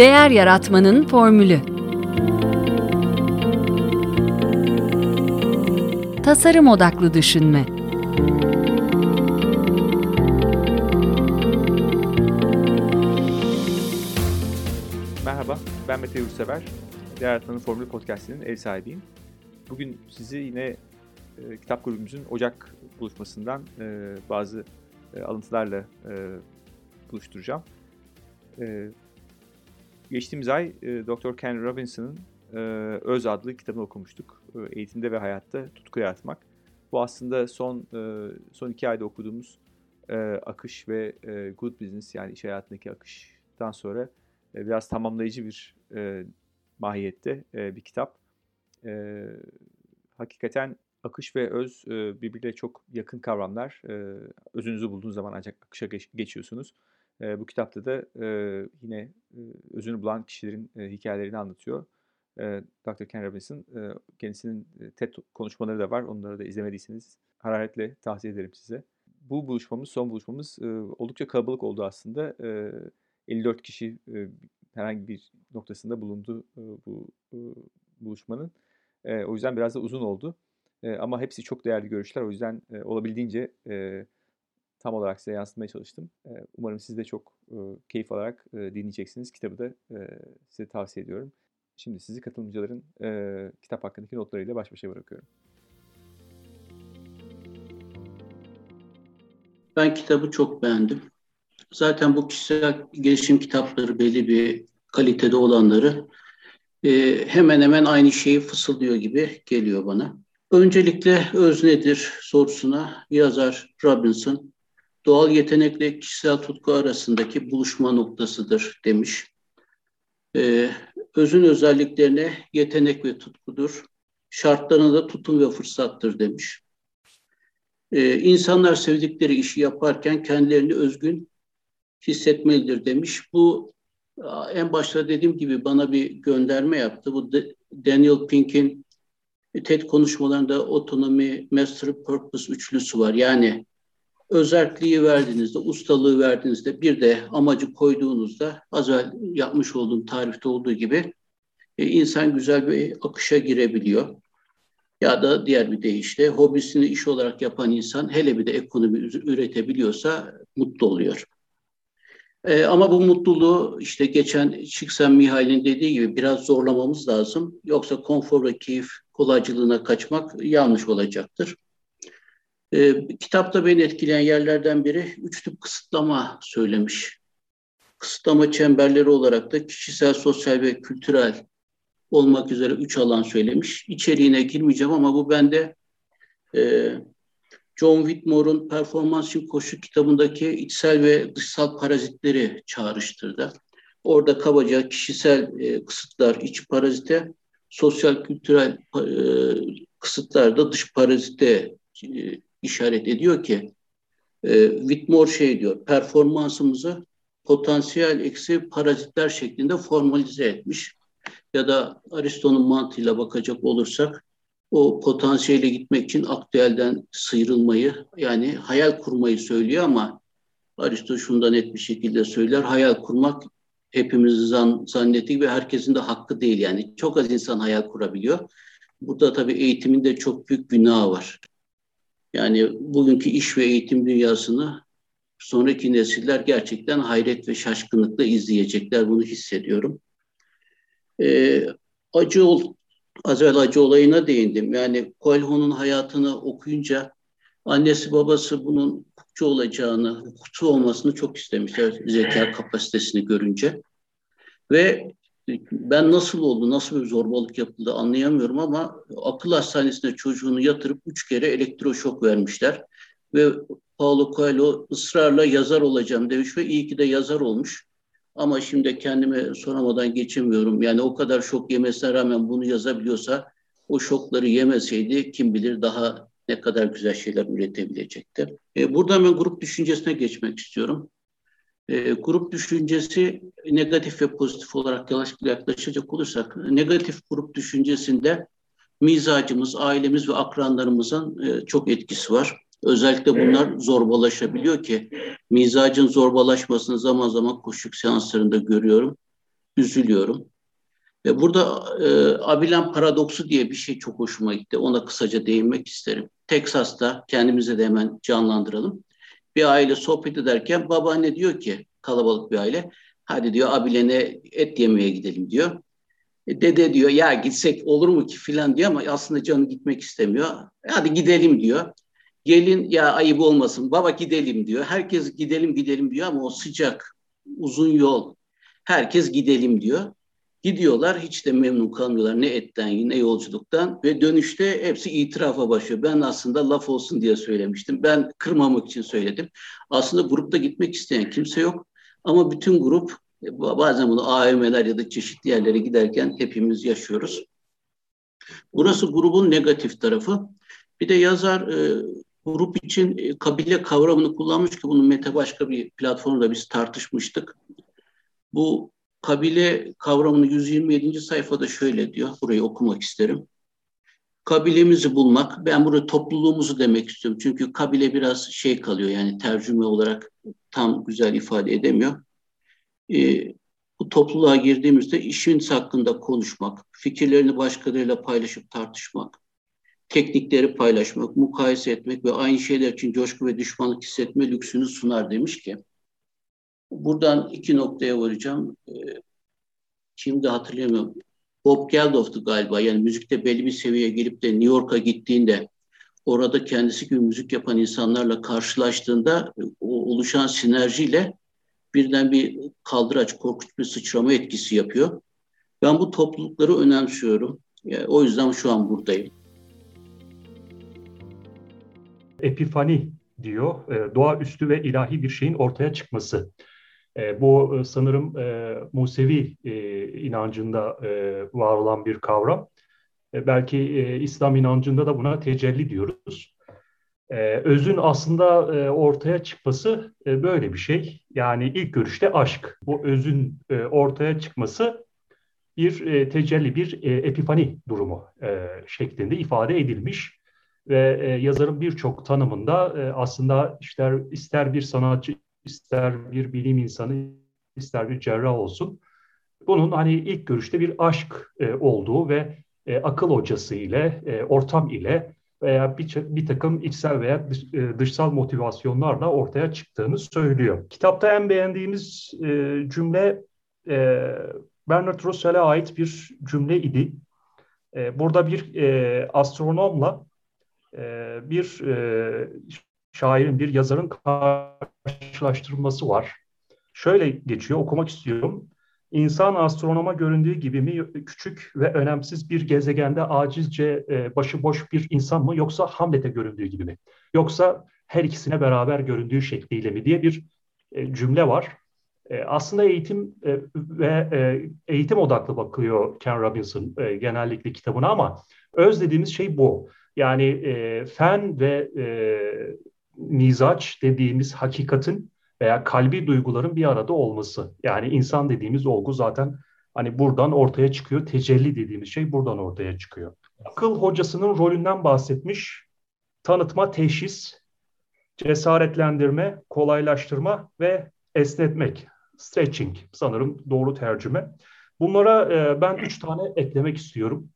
Değer Yaratmanın Formülü Tasarım Odaklı Düşünme Merhaba, ben Mete Yurtsever. Değer Yaratmanın Formülü Podcast'inin ev sahibiyim. Bugün sizi yine e, kitap grubumuzun Ocak buluşmasından e, bazı e, alıntılarla e, buluşturacağım. E, geçtiğimiz ay e, Dr. Ken Robinson'ın e, Öz adlı kitabını okumuştuk. E, eğitimde ve hayatta tutku yaratmak. Bu aslında son e, son iki ayda okuduğumuz e, akış ve e, good business yani iş hayatındaki akıştan sonra e, biraz tamamlayıcı bir e, mahiyette e, bir kitap. E, hakikaten akış ve öz e, birbirine çok yakın kavramlar. E, özünüzü bulduğunuz zaman ancak akışa geç, geçiyorsunuz. E, bu kitapta da e, yine e, özünü bulan kişilerin e, hikayelerini anlatıyor. E, Dr. Ken Robinson, e, kendisinin TED konuşmaları da var. Onları da izlemediyseniz hararetle tavsiye ederim size. Bu buluşmamız, son buluşmamız e, oldukça kalabalık oldu aslında. E, 54 kişi e, herhangi bir noktasında bulundu e, bu e, buluşmanın. E, o yüzden biraz da uzun oldu. E, ama hepsi çok değerli görüşler. O yüzden e, olabildiğince e, tam olarak size yansıtmaya çalıştım. E, umarım siz de çok e, keyif alarak e, dinleyeceksiniz. Kitabı da e, size tavsiye ediyorum. Şimdi sizi katılımcıların e, kitap hakkındaki notlarıyla baş başa bırakıyorum. Ben kitabı çok beğendim. Zaten bu kişisel gelişim kitapları belli bir kalitede olanları e, hemen hemen aynı şeyi fısıldıyor gibi geliyor bana. Öncelikle öz nedir sorusuna yazar Robinson doğal yetenekle kişisel tutku arasındaki buluşma noktasıdır demiş. Ee, özün özelliklerine yetenek ve tutkudur. Şartlarına da tutum ve fırsattır demiş. Ee, insanlar sevdikleri işi yaparken kendilerini özgün hissetmelidir demiş. Bu en başta dediğim gibi bana bir gönderme yaptı. Bu Daniel Pink'in TED konuşmalarında otonomi, master purpose üçlüsü var. Yani özelliği verdiğinizde, ustalığı verdiğinizde bir de amacı koyduğunuzda az önce yapmış olduğum tarifte olduğu gibi e, insan güzel bir akışa girebiliyor. Ya da diğer bir deyişle hobisini iş olarak yapan insan hele bir de ekonomi üretebiliyorsa mutlu oluyor. E, ama bu mutluluğu işte geçen Çiksen Mihail'in dediği gibi biraz zorlamamız lazım. Yoksa konfor ve keyif kolaycılığına kaçmak yanlış olacaktır. E, kitapta beni etkileyen yerlerden biri üç tip kısıtlama söylemiş. Kısıtlama çemberleri olarak da kişisel, sosyal ve kültürel olmak üzere üç alan söylemiş. İçeriğine girmeyeceğim ama bu bende e, John Whitmore'un Performans için Koşu kitabındaki içsel ve dışsal parazitleri çağrıştırdı. Orada kabaca kişisel e, kısıtlar iç parazite, sosyal kültürel e, kısıtlar da dış parazite e, işaret ediyor ki e, Whitmore şey diyor, performansımızı potansiyel eksi parazitler şeklinde formalize etmiş. Ya da Aristo'nun mantığıyla bakacak olursak o potansiyele gitmek için aktüelden sıyrılmayı yani hayal kurmayı söylüyor ama Aristo şundan net bir şekilde söyler. Hayal kurmak hepimizin zan, zannettiği ve herkesin de hakkı değil yani. Çok az insan hayal kurabiliyor. Burada tabii eğitimin de çok büyük günahı var. Yani bugünkü iş ve eğitim dünyasını sonraki nesiller gerçekten hayret ve şaşkınlıkla izleyecekler. Bunu hissediyorum. Ee, acı ol, az evvel acı olayına değindim. Yani Coelho'nun hayatını okuyunca annesi babası bunun hukukçu olacağını, hukukçu olmasını çok istemişler zeka kapasitesini görünce. Ve ben nasıl oldu, nasıl bir zorbalık yapıldı anlayamıyorum ama akıl hastanesine çocuğunu yatırıp üç kere elektroşok vermişler. Ve Paulo Coelho ısrarla yazar olacağım demiş ve iyi ki de yazar olmuş. Ama şimdi kendime soramadan geçemiyorum. Yani o kadar şok yemesine rağmen bunu yazabiliyorsa o şokları yemeseydi kim bilir daha ne kadar güzel şeyler üretebilecekti. E, burada ben grup düşüncesine geçmek istiyorum. E, grup düşüncesi negatif ve pozitif olarak yaklaşacak olursak, negatif grup düşüncesinde mizacımız, ailemiz ve akranlarımızın e, çok etkisi var. Özellikle bunlar zorbalaşabiliyor ki mizacın zorbalaşmasını zaman zaman koşuk seanslarında görüyorum. üzülüyorum. Ve burada e, Abilen paradoksu diye bir şey çok hoşuma gitti. Ona kısaca değinmek isterim. Teksas'ta kendimize de hemen canlandıralım. Bir aile sohbet ederken babaanne diyor ki kalabalık bir aile hadi diyor abilene et yemeye gidelim diyor. E, dede diyor ya gitsek olur mu ki filan diyor ama aslında canı gitmek istemiyor. E, hadi gidelim diyor. Gelin ya ayıp olmasın baba gidelim diyor. Herkes gidelim gidelim diyor ama o sıcak uzun yol herkes gidelim diyor. Gidiyorlar hiç de memnun kalmıyorlar ne etten ne yolculuktan ve dönüşte hepsi itirafa başlıyor. Ben aslında laf olsun diye söylemiştim. Ben kırmamak için söyledim. Aslında grupta gitmek isteyen kimse yok. Ama bütün grup bazen bunu AVM'ler ya da çeşitli yerlere giderken hepimiz yaşıyoruz. Burası grubun negatif tarafı. Bir de yazar e, grup için e, kabile kavramını kullanmış ki bunu Mete başka bir platformda biz tartışmıştık. Bu kabile kavramını 127. sayfada şöyle diyor. Burayı okumak isterim. Kabilemizi bulmak, ben burada topluluğumuzu demek istiyorum. Çünkü kabile biraz şey kalıyor yani tercüme olarak tam güzel ifade edemiyor. Ee, bu topluluğa girdiğimizde işiniz hakkında konuşmak, fikirlerini başkalarıyla paylaşıp tartışmak, teknikleri paylaşmak, mukayese etmek ve aynı şeyler için coşku ve düşmanlık hissetme lüksünü sunar demiş ki. Buradan iki noktaya varacağım. Ee, şimdi hatırlayamıyorum. Bob Geldof'tu galiba. Yani müzikte belli bir seviyeye gelip de New York'a gittiğinde orada kendisi gibi müzik yapan insanlarla karşılaştığında o oluşan sinerjiyle birden bir kaldıraç, korkunç bir sıçrama etkisi yapıyor. Ben bu toplulukları önemsiyorum. Yani o yüzden şu an buradayım. Epifani diyor, e, doğaüstü ve ilahi bir şeyin ortaya çıkması. E, bu e, sanırım Musevi inancında var olan bir kavram. Belki İslam inancında da buna tecelli diyoruz. Özün aslında ortaya çıkması böyle bir şey. Yani ilk görüşte aşk. Bu özün ortaya çıkması bir tecelli, bir epifani durumu şeklinde ifade edilmiş ve e, yazarın birçok tanımında e, aslında ister ister bir sanatçı, ister bir bilim insanı, ister bir cerrah olsun. Bunun hani ilk görüşte bir aşk e, olduğu ve e, akıl hocası ile, e, ortam ile veya bir, bir takım içsel veya dış, e, dışsal motivasyonlarla ortaya çıktığını söylüyor. Kitapta en beğendiğimiz e, cümle e, Bernard Russell'e ait bir cümle idi. E, burada bir e, astronomla e, bir e, şairin, bir yazarın karşılaştırılması var. Şöyle geçiyor, okumak istiyorum. İnsan astronoma göründüğü gibi mi küçük ve önemsiz bir gezegende acizce e, başıboş bir insan mı yoksa Hamlet'e göründüğü gibi mi? Yoksa her ikisine beraber göründüğü şekliyle mi diye bir e, cümle var. E, aslında eğitim e, ve e, eğitim odaklı bakıyor Ken Robinson e, genellikle kitabına ama öz dediğimiz şey bu. Yani e, fen ve e, mizaç dediğimiz hakikatin veya kalbi duyguların bir arada olması. Yani insan dediğimiz olgu zaten hani buradan ortaya çıkıyor. Tecelli dediğimiz şey buradan ortaya çıkıyor. Akıl hocasının rolünden bahsetmiş. Tanıtma, teşhis, cesaretlendirme, kolaylaştırma ve esnetmek. Stretching sanırım doğru tercüme. Bunlara e, ben üç tane eklemek istiyorum.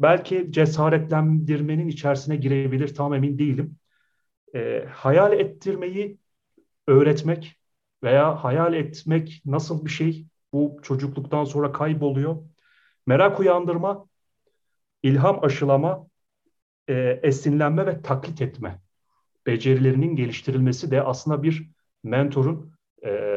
Belki cesaretlendirmenin içerisine girebilir tam emin değilim. E, hayal ettirmeyi öğretmek veya hayal etmek nasıl bir şey bu çocukluktan sonra kayboluyor. Merak uyandırma, ilham aşılama, e, esinlenme ve taklit etme becerilerinin geliştirilmesi de aslında bir mentorun e,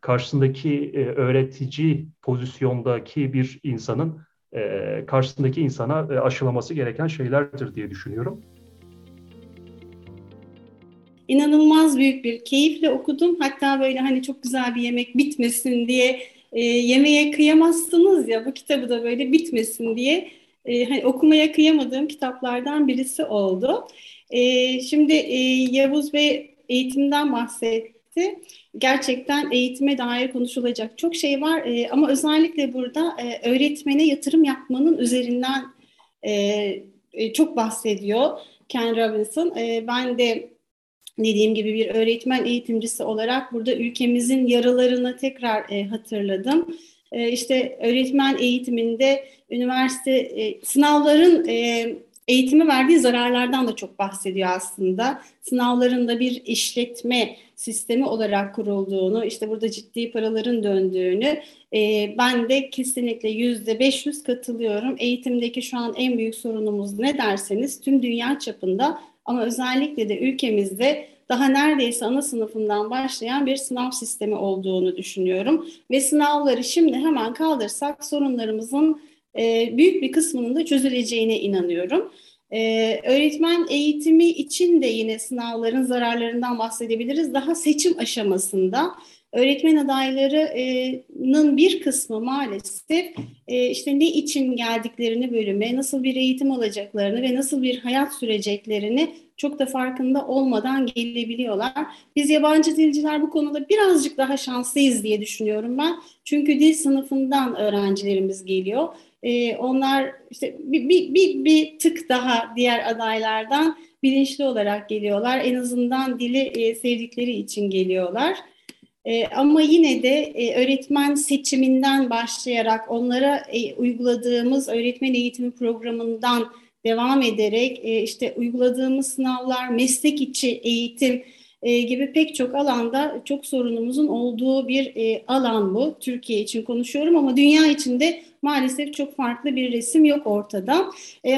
karşısındaki e, öğretici pozisyondaki bir insanın e, karşısındaki insana e, aşılaması gereken şeylerdir diye düşünüyorum. İnanılmaz büyük bir keyifle okudum. Hatta böyle hani çok güzel bir yemek bitmesin diye e, yemeğe kıyamazsınız ya bu kitabı da böyle bitmesin diye e, hani okumaya kıyamadığım kitaplardan birisi oldu. E, şimdi e, Yavuz Bey eğitimden bahsetti gerçekten eğitime dair konuşulacak çok şey var e, ama özellikle burada e, öğretmene yatırım yapmanın üzerinden e, e, çok bahsediyor Ken Robinson. E, ben de dediğim gibi bir öğretmen eğitimcisi olarak burada ülkemizin yaralarını tekrar e, hatırladım. e, işte öğretmen eğitiminde üniversite e, sınavların e, eğitimi verdiği zararlardan da çok bahsediyor aslında. Sınavların da bir işletme sistemi olarak kurulduğunu, işte burada ciddi paraların döndüğünü e, ben de kesinlikle yüzde 500 katılıyorum. Eğitimdeki şu an en büyük sorunumuz ne derseniz tüm dünya çapında ama özellikle de ülkemizde daha neredeyse ana sınıfından başlayan bir sınav sistemi olduğunu düşünüyorum. Ve sınavları şimdi hemen kaldırsak sorunlarımızın e, büyük bir kısmının da çözüleceğine inanıyorum. Ee, öğretmen eğitimi için de yine sınavların zararlarından bahsedebiliriz. Daha seçim aşamasında öğretmen adaylarının bir kısmı maalesef e, işte ne için geldiklerini bölüme, nasıl bir eğitim alacaklarını ve nasıl bir hayat süreceklerini çok da farkında olmadan gelebiliyorlar. Biz yabancı dilciler bu konuda birazcık daha şanslıyız diye düşünüyorum ben. Çünkü dil sınıfından öğrencilerimiz geliyor. Ee, onlar işte bir, bir, bir, bir tık daha diğer adaylardan bilinçli olarak geliyorlar. En azından dili e, sevdikleri için geliyorlar. E, ama yine de e, öğretmen seçiminden başlayarak onlara e, uyguladığımız öğretmen eğitimi programından devam ederek e, işte uyguladığımız sınavlar, meslek içi eğitim gibi pek çok alanda çok sorunumuzun olduğu bir alan bu. Türkiye için konuşuyorum ama dünya içinde maalesef çok farklı bir resim yok ortada.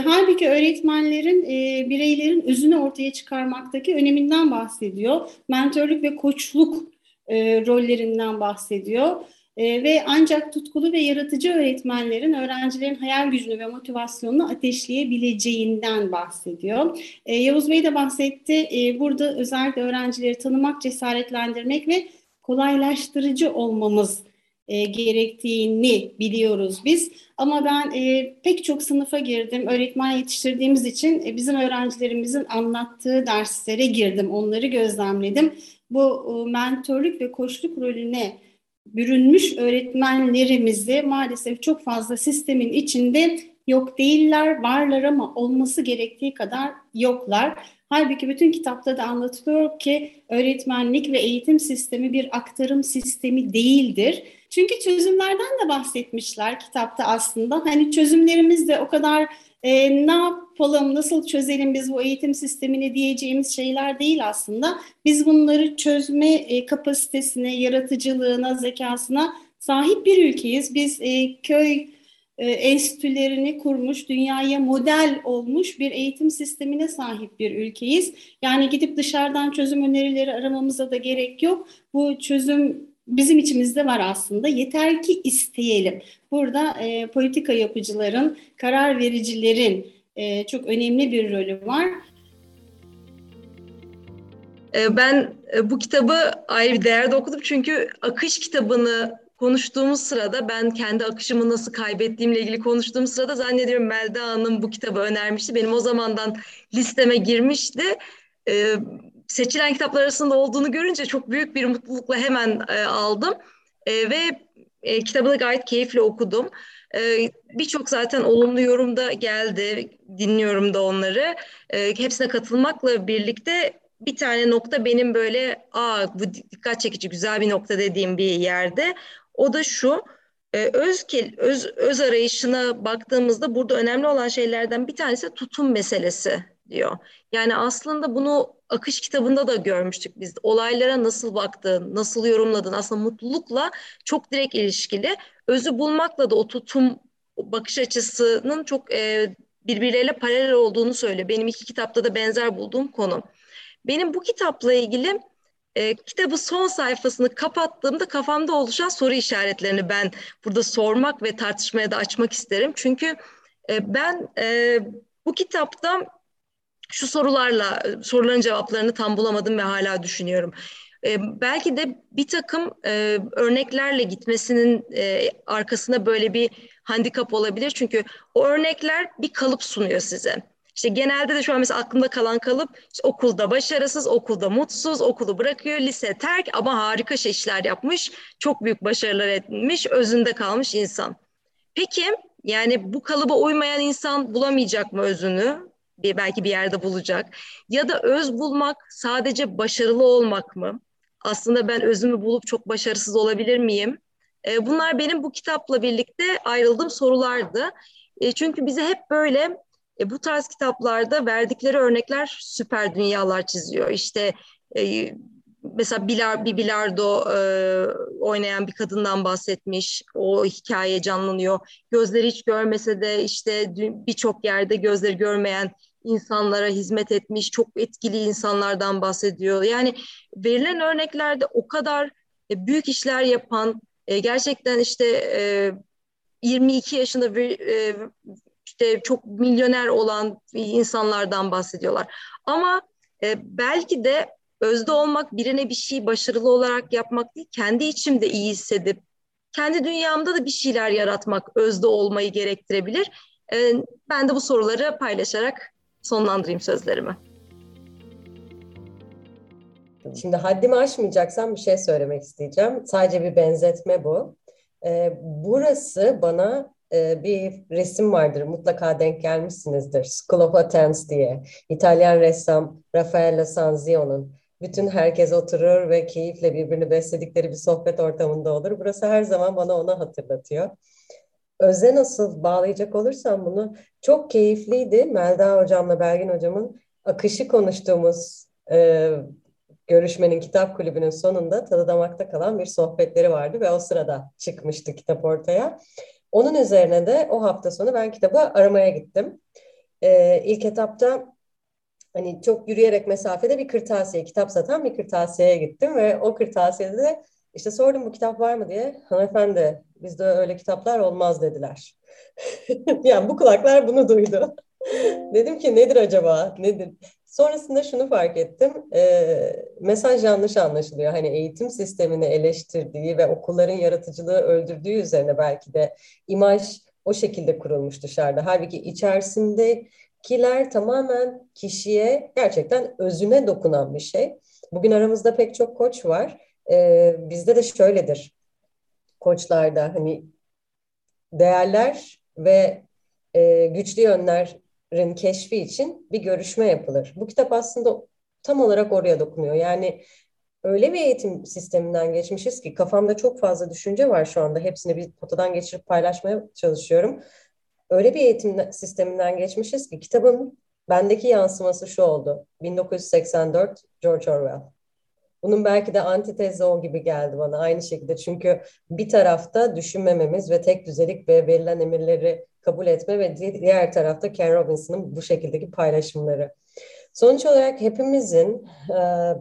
Halbuki öğretmenlerin bireylerin özünü ortaya çıkarmaktaki öneminden bahsediyor. Mentörlük ve koçluk e, rollerinden bahsediyor. E, ve ancak tutkulu ve yaratıcı öğretmenlerin öğrencilerin hayal gücünü ve motivasyonunu ateşleyebileceğinden bahsediyor. E, Yavuz Bey de bahsetti. E, burada özellikle öğrencileri tanımak, cesaretlendirmek ve kolaylaştırıcı olmamız e, gerektiğini biliyoruz biz. Ama ben e, pek çok sınıfa girdim. Öğretmen yetiştirdiğimiz için e, bizim öğrencilerimizin anlattığı derslere girdim. Onları gözlemledim. Bu e, mentörlük ve koçluk rolüne bürünmüş öğretmenlerimizi maalesef çok fazla sistemin içinde yok değiller, varlar ama olması gerektiği kadar yoklar. Halbuki bütün kitapta da anlatılıyor ki öğretmenlik ve eğitim sistemi bir aktarım sistemi değildir. Çünkü çözümlerden de bahsetmişler kitapta aslında. Hani çözümlerimiz de o kadar e, ne yapalım, nasıl çözelim biz bu eğitim sistemini diyeceğimiz şeyler değil aslında. Biz bunları çözme e, kapasitesine, yaratıcılığına, zekasına sahip bir ülkeyiz. Biz e, köy enstitülerini kurmuş, dünyaya model olmuş bir eğitim sistemine sahip bir ülkeyiz. Yani gidip dışarıdan çözüm önerileri aramamıza da gerek yok. Bu çözüm bizim içimizde var aslında. Yeter ki isteyelim. Burada e, politika yapıcıların, karar vericilerin e, çok önemli bir rolü var. E, ben e, bu kitabı ayrı bir değerde okudum çünkü akış kitabını konuştuğumuz sırada ben kendi akışımı nasıl kaybettiğimle ilgili konuştuğum sırada zannediyorum Melda Hanım bu kitabı önermişti. Benim o zamandan listeme girmişti. Ee, seçilen kitaplar arasında olduğunu görünce çok büyük bir mutlulukla hemen e, aldım. E, ve e, kitabını gayet keyifle okudum. E, Birçok zaten olumlu yorum da geldi. Dinliyorum da onları. E, hepsine katılmakla birlikte bir tane nokta benim böyle aa bu dikkat çekici güzel bir nokta dediğim bir yerde. O da şu, e, öz, öz, öz arayışına baktığımızda burada önemli olan şeylerden bir tanesi tutum meselesi diyor. Yani aslında bunu akış kitabında da görmüştük biz. Olaylara nasıl baktığın, nasıl yorumladın aslında mutlulukla çok direkt ilişkili. Özü bulmakla da o tutum bakış açısının çok e, birbirleriyle paralel olduğunu söylüyor. Benim iki kitapta da benzer bulduğum konu. Benim bu kitapla ilgili e, kitabı son sayfasını kapattığımda kafamda oluşan soru işaretlerini ben burada sormak ve tartışmaya da açmak isterim. Çünkü e, ben e, bu kitapta şu sorularla soruların cevaplarını tam bulamadım ve hala düşünüyorum. E, belki de bir takım e, örneklerle gitmesinin e, arkasında böyle bir handikap olabilir. Çünkü o örnekler bir kalıp sunuyor size. İşte genelde de şu an mesela aklımda kalan kalıp işte okulda başarısız, okulda mutsuz, okulu bırakıyor, lise terk ama harika şey işler yapmış, çok büyük başarılar etmiş, özünde kalmış insan. Peki yani bu kalıba uymayan insan bulamayacak mı özünü? Bir, belki bir yerde bulacak. Ya da öz bulmak sadece başarılı olmak mı? Aslında ben özümü bulup çok başarısız olabilir miyim? E, bunlar benim bu kitapla birlikte ayrıldığım sorulardı. E, çünkü bize hep böyle e, bu tarz kitaplarda verdikleri örnekler süper dünyalar çiziyor. İşte e, mesela bilar, bir bilardo e, oynayan bir kadından bahsetmiş. O hikaye canlanıyor. Gözleri hiç görmese de işte birçok yerde gözleri görmeyen insanlara hizmet etmiş, çok etkili insanlardan bahsediyor. Yani verilen örneklerde o kadar e, büyük işler yapan, e, gerçekten işte e, 22 yaşında bir e, işte çok milyoner olan insanlardan bahsediyorlar. Ama e, belki de özde olmak birine bir şey başarılı olarak yapmak değil, kendi içimde iyi hissedip kendi dünyamda da bir şeyler yaratmak özde olmayı gerektirebilir. E, ben de bu soruları paylaşarak sonlandırayım sözlerimi. Şimdi haddimi aşmayacaksam bir şey söylemek isteyeceğim. Sadece bir benzetme bu. Ee, burası bana e, bir resim vardır. Mutlaka denk gelmişsinizdir. School of Athens diye. İtalyan ressam Raffaello Sanzio'nun. Bütün herkes oturur ve keyifle birbirini besledikleri bir sohbet ortamında olur. Burası her zaman bana onu hatırlatıyor. Öze nasıl bağlayacak olursam bunu çok keyifliydi. Melda hocamla Belgin hocamın akışı konuştuğumuz e, görüşmenin kitap kulübünün sonunda tadı damakta kalan bir sohbetleri vardı ve o sırada çıkmıştı kitap ortaya. Onun üzerine de o hafta sonu ben kitabı aramaya gittim. Ee, ilk etapta hani çok yürüyerek mesafede bir kırtasiye, kitap satan bir kırtasiyeye gittim ve o kırtasiyede de işte sordum bu kitap var mı diye. Hanımefendi bizde öyle kitaplar olmaz dediler. yani bu kulaklar bunu duydu. Dedim ki nedir acaba? Nedir? Sonrasında şunu fark ettim. E, mesaj yanlış anlaşılıyor. Hani eğitim sistemini eleştirdiği ve okulların yaratıcılığı öldürdüğü üzerine belki de imaj o şekilde kurulmuş dışarıda. Halbuki içerisindekiler tamamen kişiye gerçekten özüne dokunan bir şey. Bugün aramızda pek çok koç var. E, bizde de şöyledir. Koçlarda hani değerler ve e, güçlü yönler keşfi için bir görüşme yapılır. Bu kitap aslında tam olarak oraya dokunuyor. Yani öyle bir eğitim sisteminden geçmişiz ki kafamda çok fazla düşünce var şu anda. Hepsini bir potadan geçirip paylaşmaya çalışıyorum. Öyle bir eğitim sisteminden geçmişiz ki kitabın bendeki yansıması şu oldu. 1984 George Orwell. Bunun belki de antitezi o gibi geldi bana aynı şekilde. Çünkü bir tarafta düşünmememiz ve tek düzelik ve verilen emirleri kabul etme ve diğer tarafta Ken Robinson'ın bu şekildeki paylaşımları. Sonuç olarak hepimizin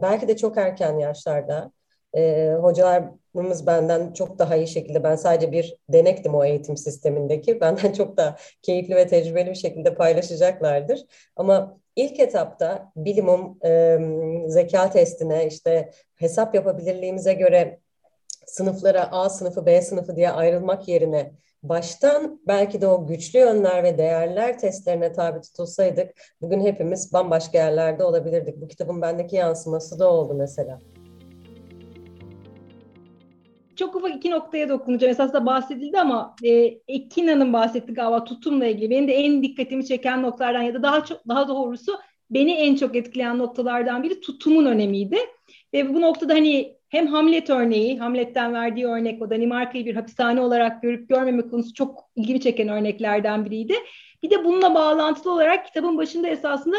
belki de çok erken yaşlarda e, hocalarımız benden çok daha iyi şekilde ben sadece bir denektim o eğitim sistemindeki benden çok daha keyifli ve tecrübeli bir şekilde paylaşacaklardır. Ama ilk etapta bilimum e, zeka testine işte hesap yapabilirliğimize göre sınıflara A sınıfı B sınıfı diye ayrılmak yerine baştan belki de o güçlü yönler ve değerler testlerine tabi tutulsaydık bugün hepimiz bambaşka yerlerde olabilirdik. Bu kitabın bendeki yansıması da oldu mesela. Çok ufak iki noktaya dokunacağım. Esasında bahsedildi ama e, Ekin Hanım bahsetti galiba tutumla ilgili. Benim de en dikkatimi çeken noktalardan ya da daha çok daha doğrusu beni en çok etkileyen noktalardan biri tutumun önemiydi. Ve bu noktada hani hem Hamlet örneği, Hamlet'ten verdiği örnek o Danimarka'yı bir hapishane olarak görüp görmeme konusu çok ilgimi çeken örneklerden biriydi. Bir de bununla bağlantılı olarak kitabın başında esasında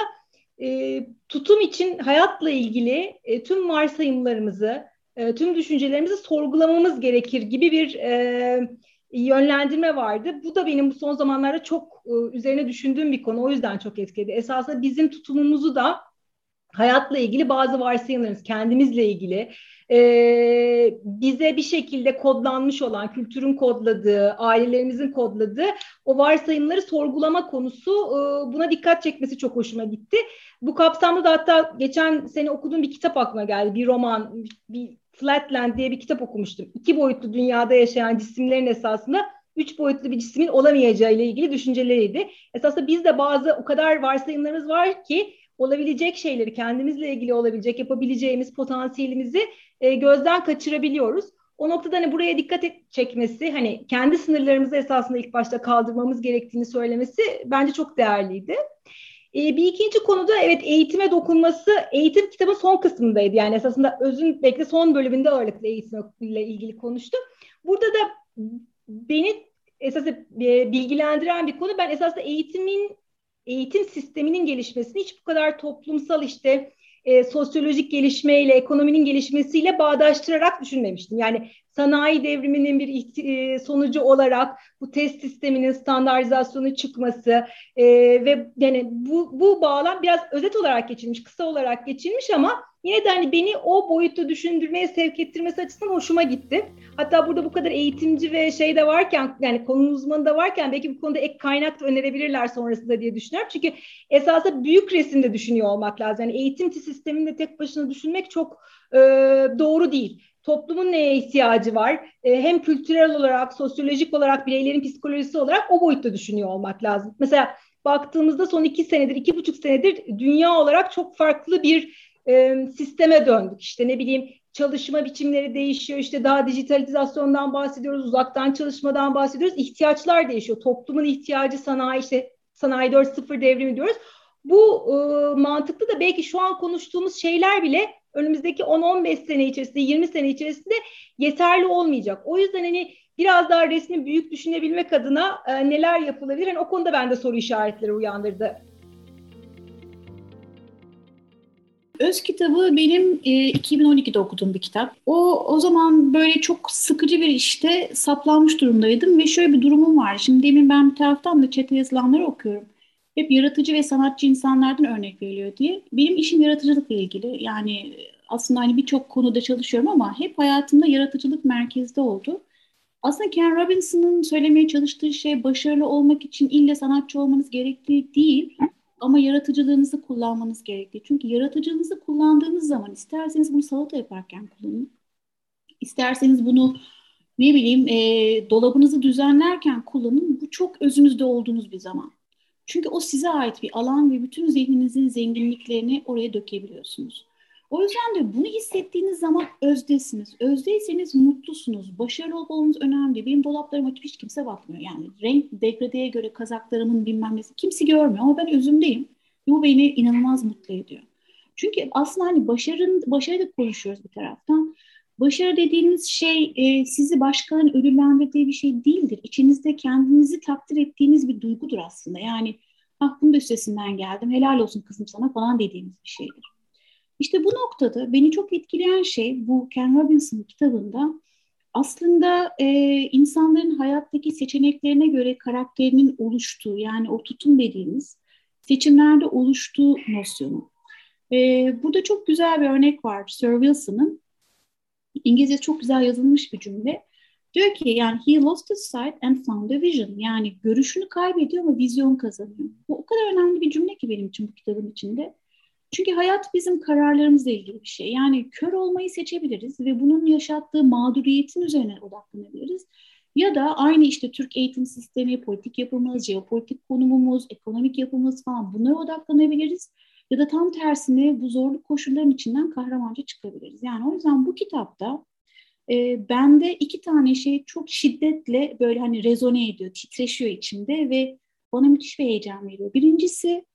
e, tutum için hayatla ilgili e, tüm varsayımlarımızı, e, tüm düşüncelerimizi sorgulamamız gerekir gibi bir e, yönlendirme vardı. Bu da benim bu son zamanlarda çok e, üzerine düşündüğüm bir konu. O yüzden çok etkiledi. Esasında bizim tutumumuzu da hayatla ilgili bazı varsayımlarımız, kendimizle ilgili e, bize bir şekilde kodlanmış olan, kültürün kodladığı, ailelerimizin kodladığı o varsayımları sorgulama konusu e, buna dikkat çekmesi çok hoşuma gitti. Bu kapsamda da hatta geçen sene okuduğum bir kitap aklıma geldi. Bir roman, bir Flatland diye bir kitap okumuştum. İki boyutlu dünyada yaşayan cisimlerin esasında üç boyutlu bir cismin olamayacağı ile ilgili düşünceleriydi. Esasında bizde bazı o kadar varsayımlarımız var ki olabilecek şeyleri kendimizle ilgili olabilecek yapabileceğimiz potansiyelimizi e, gözden kaçırabiliyoruz. O noktada hani buraya dikkat et, çekmesi, hani kendi sınırlarımızı esasında ilk başta kaldırmamız gerektiğini söylemesi bence çok değerliydi. E, bir ikinci konuda evet eğitime dokunması eğitim kitabın son kısmındaydı. Yani esasında özün belki son bölümünde ağırlıklı eğitimle ilgili konuştu. Burada da beni esas e, bilgilendiren bir konu ben esasında eğitimin eğitim sisteminin gelişmesini hiç bu kadar toplumsal işte e, sosyolojik gelişmeyle, ekonominin gelişmesiyle bağdaştırarak düşünmemiştim. Yani sanayi devriminin bir e, sonucu olarak bu test sisteminin standartizasyonu çıkması e, ve yani bu, bu bağlam biraz özet olarak geçilmiş, kısa olarak geçilmiş ama yine de hani beni o boyutta düşündürmeye sevk ettirmesi açısından hoşuma gitti. Hatta burada bu kadar eğitimci ve şey de varken yani konu uzmanı da varken belki bu konuda ek kaynak da önerebilirler sonrasında diye düşünüyorum. Çünkü esasında büyük resimde düşünüyor olmak lazım. Yani eğitim sisteminde tek başına düşünmek çok e, doğru değil toplumun neye ihtiyacı var? E, hem kültürel olarak, sosyolojik olarak, bireylerin psikolojisi olarak o boyutta düşünüyor olmak lazım. Mesela baktığımızda son iki senedir, iki buçuk senedir dünya olarak çok farklı bir e, sisteme döndük. İşte ne bileyim çalışma biçimleri değişiyor. İşte daha dijitalizasyondan bahsediyoruz, uzaktan çalışmadan bahsediyoruz. İhtiyaçlar değişiyor. Toplumun ihtiyacı sanayi işte sanayi 4.0 devrimi diyoruz. Bu e, mantıklı da belki şu an konuştuğumuz şeyler bile önümüzdeki 10-15 sene içerisinde, 20 sene içerisinde yeterli olmayacak. O yüzden hani biraz daha resmi büyük düşünebilmek adına e, neler yapılabilir? Yani o konuda bende soru işaretleri uyandırdı. Öz kitabı benim e, 2012'de okuduğum bir kitap. O o zaman böyle çok sıkıcı bir işte saplanmış durumdaydım ve şöyle bir durumum var. Şimdi demin ben bir taraftan da çete yazılanları okuyorum hep yaratıcı ve sanatçı insanlardan örnek veriliyor diye. Benim işim yaratıcılıkla ilgili. Yani aslında hani birçok konuda çalışıyorum ama hep hayatımda yaratıcılık merkezde oldu. Aslında Ken Robinson'ın söylemeye çalıştığı şey başarılı olmak için ille sanatçı olmanız gerektiği değil ama yaratıcılığınızı kullanmanız gerektiği. Çünkü yaratıcılığınızı kullandığınız zaman isterseniz bunu salata yaparken kullanın. İsterseniz bunu ne bileyim e, dolabınızı düzenlerken kullanın. Bu çok özünüzde olduğunuz bir zaman. Çünkü o size ait bir alan ve bütün zihninizin zenginliklerini oraya dökebiliyorsunuz. O yüzden de bunu hissettiğiniz zaman özdesiniz. Özdeyseniz mutlusunuz. Başarılı olmanız önemli. Benim dolaplarıma hiç kimse bakmıyor. Yani renk degradeye göre kazaklarımın bilmem nesi kimse görmüyor ama ben özümdeyim. Bu beni inanılmaz mutlu ediyor. Çünkü aslında hani başarın, başarıyla konuşuyoruz bir taraftan. Başarı dediğiniz şey e, sizi başkalarının ödüllendirdiği bir şey değildir. İçinizde kendinizi takdir ettiğiniz bir duygudur aslında. Yani ah bunun da üstesinden geldim, helal olsun kızım sana falan dediğimiz bir şeydir. İşte bu noktada beni çok etkileyen şey bu Ken Robinson kitabında aslında e, insanların hayattaki seçeneklerine göre karakterinin oluştuğu yani o tutum dediğimiz seçimlerde oluştuğu nosyonu. E, burada çok güzel bir örnek var Sir Wilson'ın İngilizce çok güzel yazılmış bir cümle. Diyor ki yani he lost his sight and found a vision. Yani görüşünü kaybediyor ama vizyon kazanıyor. Bu o kadar önemli bir cümle ki benim için bu kitabın içinde. Çünkü hayat bizim kararlarımızla ilgili bir şey. Yani kör olmayı seçebiliriz ve bunun yaşattığı mağduriyetin üzerine odaklanabiliriz. Ya da aynı işte Türk eğitim sistemi, politik yapımız, jeopolitik konumumuz, ekonomik yapımız falan bunlara odaklanabiliriz. Ya da tam tersine bu zorluk koşulların içinden kahramanca çıkabiliriz. Yani o yüzden bu kitapta e, bende iki tane şey çok şiddetle böyle hani rezone ediyor, titreşiyor içimde ve bana müthiş bir heyecan veriyor. Birincisi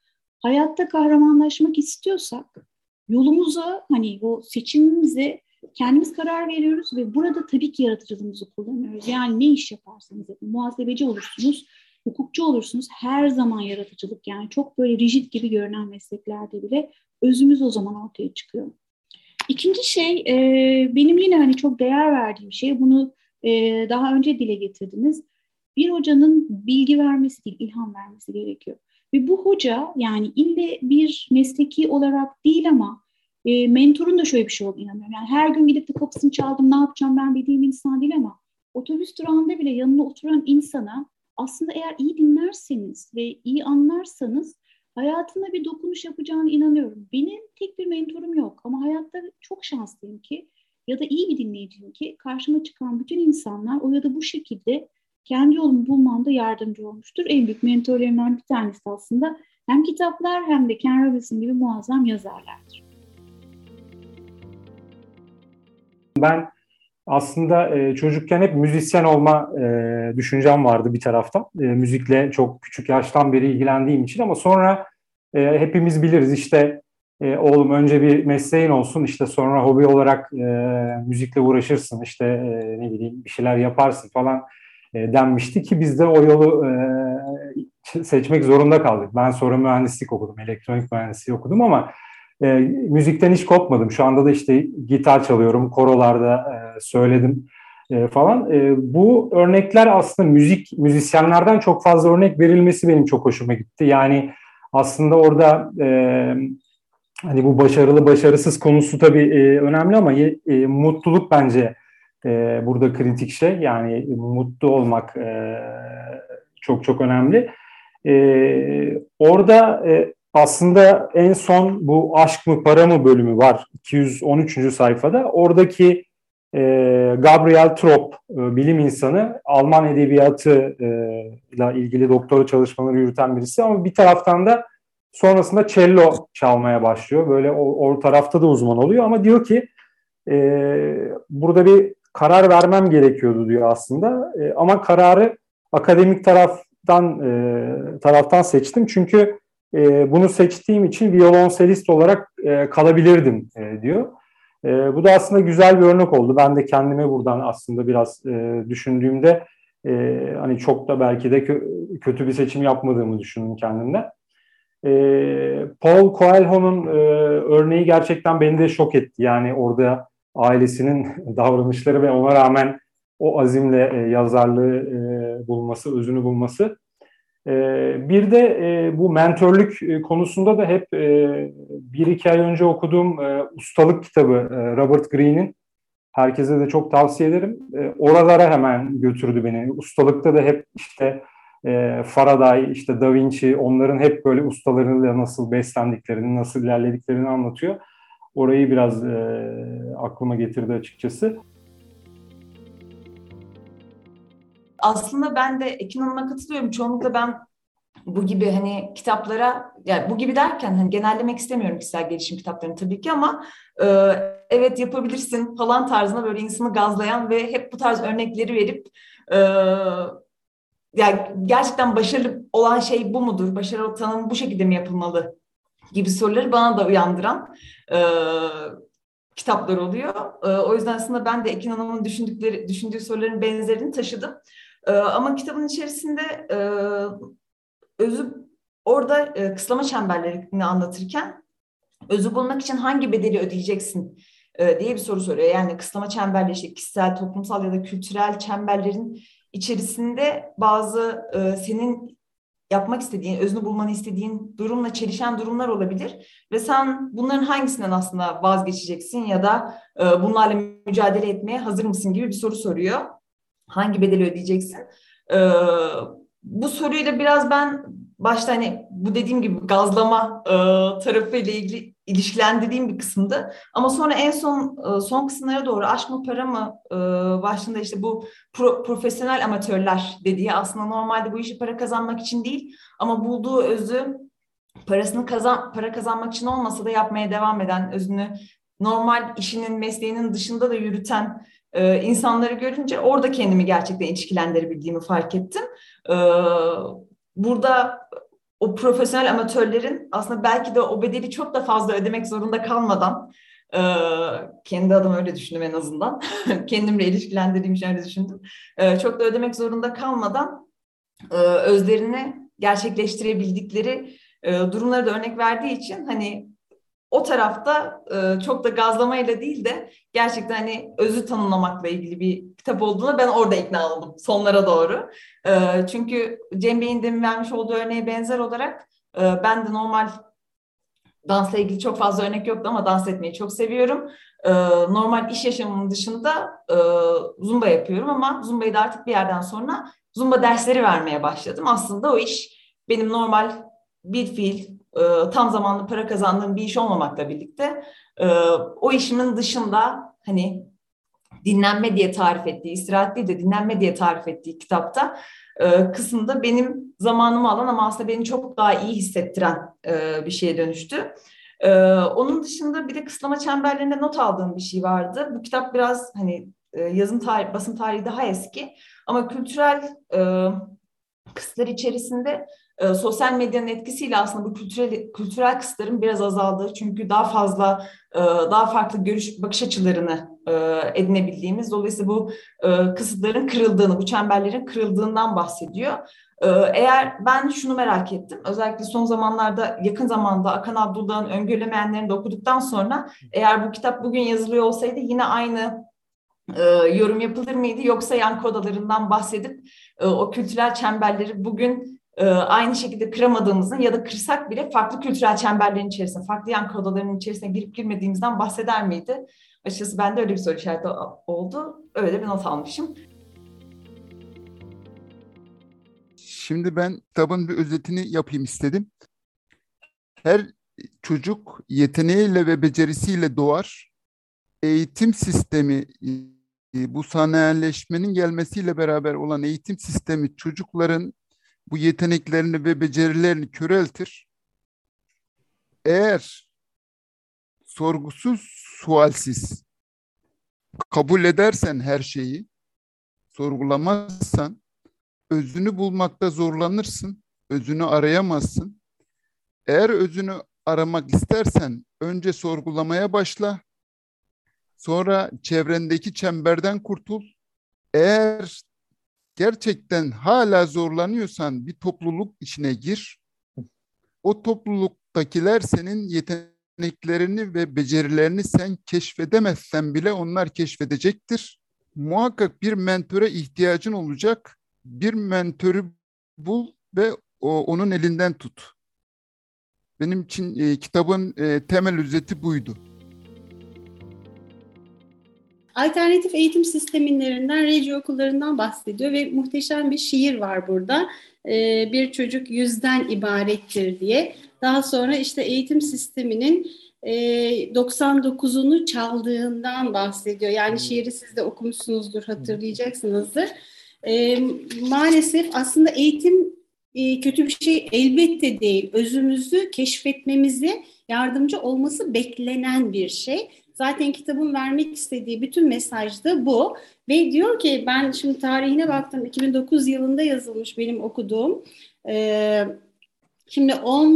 hayatta kahramanlaşmak istiyorsak yolumuza hani bu seçimimize kendimiz karar veriyoruz ve burada tabii ki yaratıcılığımızı kullanıyoruz. Yani ne iş yaparsanız yapın, muhasebeci olursunuz, hukukçu olursunuz her zaman yaratıcılık yani çok böyle rigid gibi görünen mesleklerde bile özümüz o zaman ortaya çıkıyor. İkinci şey e, benim yine hani çok değer verdiğim şey bunu e, daha önce dile getirdiniz. Bir hocanın bilgi vermesi değil ilham vermesi gerekiyor. Ve bu hoca yani ille bir mesleki olarak değil ama e, mentorun da şöyle bir şey olduğunu inanıyorum. Yani her gün gidip de kapısını çaldım ne yapacağım ben dediğim insan değil ama otobüs durağında bile yanına oturan insana aslında eğer iyi dinlerseniz ve iyi anlarsanız hayatına bir dokunuş yapacağına inanıyorum. Benim tek bir mentorum yok ama hayatta çok şanslıyım ki ya da iyi bir dinleyiciyim ki karşıma çıkan bütün insanlar o ya da bu şekilde kendi yolumu bulmamda yardımcı olmuştur. En büyük mentorlarımdan bir tanesi aslında hem kitaplar hem de Ken Robinson gibi muazzam yazarlardır. Ben aslında e, çocukken hep müzisyen olma e, düşüncem vardı bir taraftan. E, müzikle çok küçük yaştan beri ilgilendiğim için ama sonra hepimiz biliriz işte oğlum önce bir mesleğin olsun işte sonra hobi olarak müzikle uğraşırsın işte ne bileyim bir şeyler yaparsın falan denmişti ki biz de o yolu e, seçmek zorunda kaldık. Ben sonra mühendislik okudum, elektronik mühendisliği okudum ama e, müzikten hiç kopmadım. Şu anda da işte gitar çalıyorum, korolarda e, söyledim e, falan. E, bu örnekler aslında müzik müzisyenlerden çok fazla örnek verilmesi benim çok hoşuma gitti. Yani aslında orada e, hani bu başarılı başarısız konusu tabii e, önemli ama e, mutluluk bence e, burada kritik şey. Yani mutlu olmak e, çok çok önemli. E, orada e, aslında en son bu aşk mı para mı bölümü var 213. sayfada. Oradaki e, Gabriel Trop, bilim insanı, Alman edebiyatı ile ilgili doktora çalışmaları yürüten birisi ama bir taraftan da sonrasında cello çalmaya başlıyor. Böyle o, o tarafta da uzman oluyor ama diyor ki e, burada bir karar vermem gerekiyordu diyor aslında. E, ama kararı akademik taraftan e, taraftan seçtim çünkü e, bunu seçtiğim için violonselist olarak e, kalabilirdim e, diyor. E, bu da aslında güzel bir örnek oldu. Ben de kendime buradan aslında biraz e, düşündüğümde e, hani çok da belki de kö- kötü bir seçim yapmadığımı düşündüm kendimde. E, Paul Coelho'nun e, örneği gerçekten beni de şok etti. Yani orada ailesinin davranışları ve ona rağmen o azimle e, yazarlığı e, bulması, özünü bulması ee, bir de e, bu mentörlük e, konusunda da hep e, bir iki ay önce okuduğum ustalık kitabı Robert Greene'in herkese de çok tavsiye ederim. Oralara hemen götürdü beni. Ustalıkta da hep işte Faraday, işte Da Vinci onların hep böyle ustalarıyla nasıl beslendiklerini, nasıl ilerlediklerini anlatıyor. Orayı biraz aklıma getirdi açıkçası. aslında ben de Ekin Hanım'a katılıyorum. Çoğunlukla ben bu gibi hani kitaplara yani bu gibi derken hani genellemek istemiyorum kişisel gelişim kitaplarını tabii ki ama e, evet yapabilirsin falan tarzında böyle insanı gazlayan ve hep bu tarz örnekleri verip e, yani gerçekten başarılı olan şey bu mudur? Başarılı tanım bu şekilde mi yapılmalı? Gibi soruları bana da uyandıran e, kitaplar oluyor. E, o yüzden aslında ben de Ekin Hanım'ın düşündükleri, düşündüğü soruların benzerini taşıdım. E, ama kitabın içerisinde e, özü orada e, kıslama çemberlerini anlatırken özü bulmak için hangi bedeli ödeyeceksin e, diye bir soru soruyor. Yani kıslama çemberleri işte kişisel, toplumsal ya da kültürel çemberlerin içerisinde bazı e, senin yapmak istediğin, özünü bulmanı istediğin durumla çelişen durumlar olabilir ve sen bunların hangisinden aslında vazgeçeceksin ya da e, bunlarla mücadele etmeye hazır mısın gibi bir soru soruyor. Hangi bedeli ödeyeceksin? Ee, bu soruyla biraz ben başta hani bu dediğim gibi gazlama e, tarafıyla ilgili ilişkilendirdiğim bir kısımdı. Ama sonra en son e, son kısımlara doğru aşk mı para mı e, başında işte bu pro, profesyonel amatörler dediği aslında normalde bu işi para kazanmak için değil ama bulduğu özü parasını kazan para kazanmak için olmasa da yapmaya devam eden özünü normal işinin mesleğinin dışında da yürüten e, insanları görünce orada kendimi gerçekten ilişkilendirebildiğimi fark ettim. E, burada o profesyonel amatörlerin aslında belki de o bedeli çok da fazla ödemek zorunda kalmadan e, kendi adım öyle düşündüm en azından. Kendimle ilişkilendirdiğim öyle düşündüm. E, çok da ödemek zorunda kalmadan e, özlerini gerçekleştirebildikleri e, durumları da örnek verdiği için hani o tarafta e, çok da gazlamayla değil de gerçekten hani özü tanımlamakla ilgili bir kitap olduğuna ben orada ikna oldum sonlara doğru. E, çünkü Cem Bey'in demin vermiş olduğu örneğe benzer olarak e, ben de normal dansla ilgili çok fazla örnek yoktu ama dans etmeyi çok seviyorum. E, normal iş yaşamının dışında e, zumba yapıyorum ama zumbayı da artık bir yerden sonra zumba dersleri vermeye başladım. Aslında o iş benim normal bir fiil e, tam zamanlı para kazandığım bir iş olmamakla birlikte e, o işimin dışında hani dinlenme diye tarif ettiği, istirahat değil de dinlenme diye tarif ettiği kitapta e, kısımda benim zamanımı alan ama aslında beni çok daha iyi hissettiren e, bir şeye dönüştü. E, onun dışında bir de kıslama çemberlerinde not aldığım bir şey vardı. Bu kitap biraz hani e, yazım tarih, basın tarihi daha eski ama kültürel e, kısıtlar içerisinde e, sosyal medyanın etkisiyle aslında bu kültürel kültürel kısıtların biraz azaldığı çünkü daha fazla e, daha farklı görüş bakış açılarını e, edinebildiğimiz dolayısıyla bu e, kısıtların kırıldığını, bu çemberlerin kırıldığından bahsediyor. E, eğer ben şunu merak ettim, özellikle son zamanlarda yakın zamanda Akan Abdullah'ın öngörülemeyenlerini de okuduktan sonra eğer bu kitap bugün yazılıyor olsaydı yine aynı e, yorum yapılır mıydı yoksa yankı odalarından bahsedip e, o kültürel çemberleri bugün e, aynı şekilde kıramadığımızın ya da kırsak bile farklı kültürel çemberlerin içerisinde, farklı yankı odalarının içerisine girip girmediğimizden bahseder miydi? Açıkçası bende öyle bir soru işareti oldu. Öyle bir not almışım. Şimdi ben kitabın bir özetini yapayım istedim. Her çocuk yeteneğiyle ve becerisiyle doğar. Eğitim sistemi bu sanayileşmenin gelmesiyle beraber olan eğitim sistemi çocukların bu yeteneklerini ve becerilerini köreltir. Eğer sorgusuz, sualsiz kabul edersen her şeyi, sorgulamazsan özünü bulmakta zorlanırsın, özünü arayamazsın. Eğer özünü aramak istersen önce sorgulamaya başla, sonra çevrendeki çemberden kurtul. Eğer gerçekten hala zorlanıyorsan bir topluluk içine gir. O topluluktakiler senin yeteneklerini ve becerilerini sen keşfedemezsen bile onlar keşfedecektir. Muhakkak bir mentöre ihtiyacın olacak. Bir mentörü bul ve o, onun elinden tut. Benim için e, kitabın e, temel özeti buydu. Alternatif eğitim sistemlerinden, reji okullarından bahsediyor ve muhteşem bir şiir var burada. Ee, bir çocuk yüzden ibarettir diye. Daha sonra işte eğitim sisteminin e, 99'unu çaldığından bahsediyor. Yani hmm. şiiri siz de okumuşsunuzdur, hatırlayacaksınızdır. E, maalesef aslında eğitim e, kötü bir şey elbette değil. Özümüzü keşfetmemize yardımcı olması beklenen bir şey. Zaten kitabın vermek istediği bütün mesaj da bu. Ve diyor ki ben şimdi tarihine baktım 2009 yılında yazılmış benim okuduğum. Ee, şimdi 10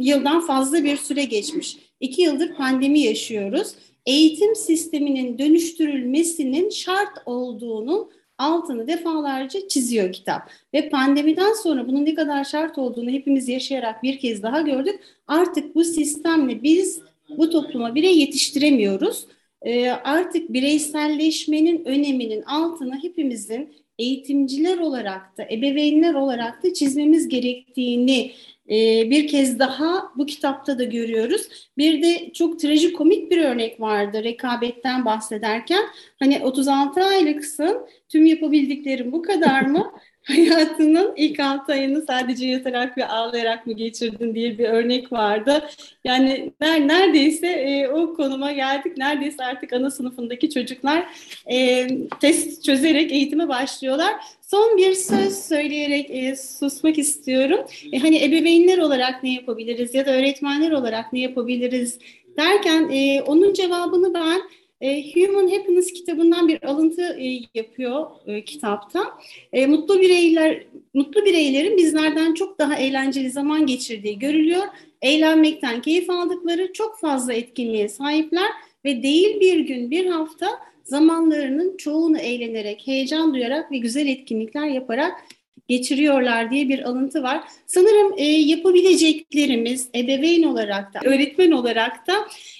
yıldan fazla bir süre geçmiş. 2 yıldır pandemi yaşıyoruz. Eğitim sisteminin dönüştürülmesinin şart olduğunu altını defalarca çiziyor kitap. Ve pandemiden sonra bunun ne kadar şart olduğunu hepimiz yaşayarak bir kez daha gördük. Artık bu sistemle biz bu topluma birey yetiştiremiyoruz. E, artık bireyselleşmenin öneminin altına hepimizin eğitimciler olarak da, ebeveynler olarak da çizmemiz gerektiğini e, bir kez daha bu kitapta da görüyoruz. Bir de çok trajikomik bir örnek vardı rekabetten bahsederken. Hani 36 aylıksın, tüm yapabildiklerim bu kadar mı? hayatının ilk altı ayını sadece yatarak ve ağlayarak mı geçirdin diye bir örnek vardı. Yani neredeyse e, o konuma geldik. Neredeyse artık ana sınıfındaki çocuklar e, test çözerek eğitime başlıyorlar. Son bir söz söyleyerek e, susmak istiyorum. E, hani ebeveynler olarak ne yapabiliriz ya da öğretmenler olarak ne yapabiliriz derken e, onun cevabını ben e, Human Happiness kitabından bir alıntı e, yapıyor e, kitapta. E, mutlu bireyler, mutlu bireylerin bizlerden çok daha eğlenceli zaman geçirdiği görülüyor. Eğlenmekten keyif aldıkları çok fazla etkinliğe sahipler ve değil bir gün, bir hafta zamanlarının çoğunu eğlenerek, heyecan duyarak ve güzel etkinlikler yaparak geçiriyorlar diye bir alıntı var. Sanırım e, yapabileceklerimiz ebeveyn olarak da, öğretmen olarak da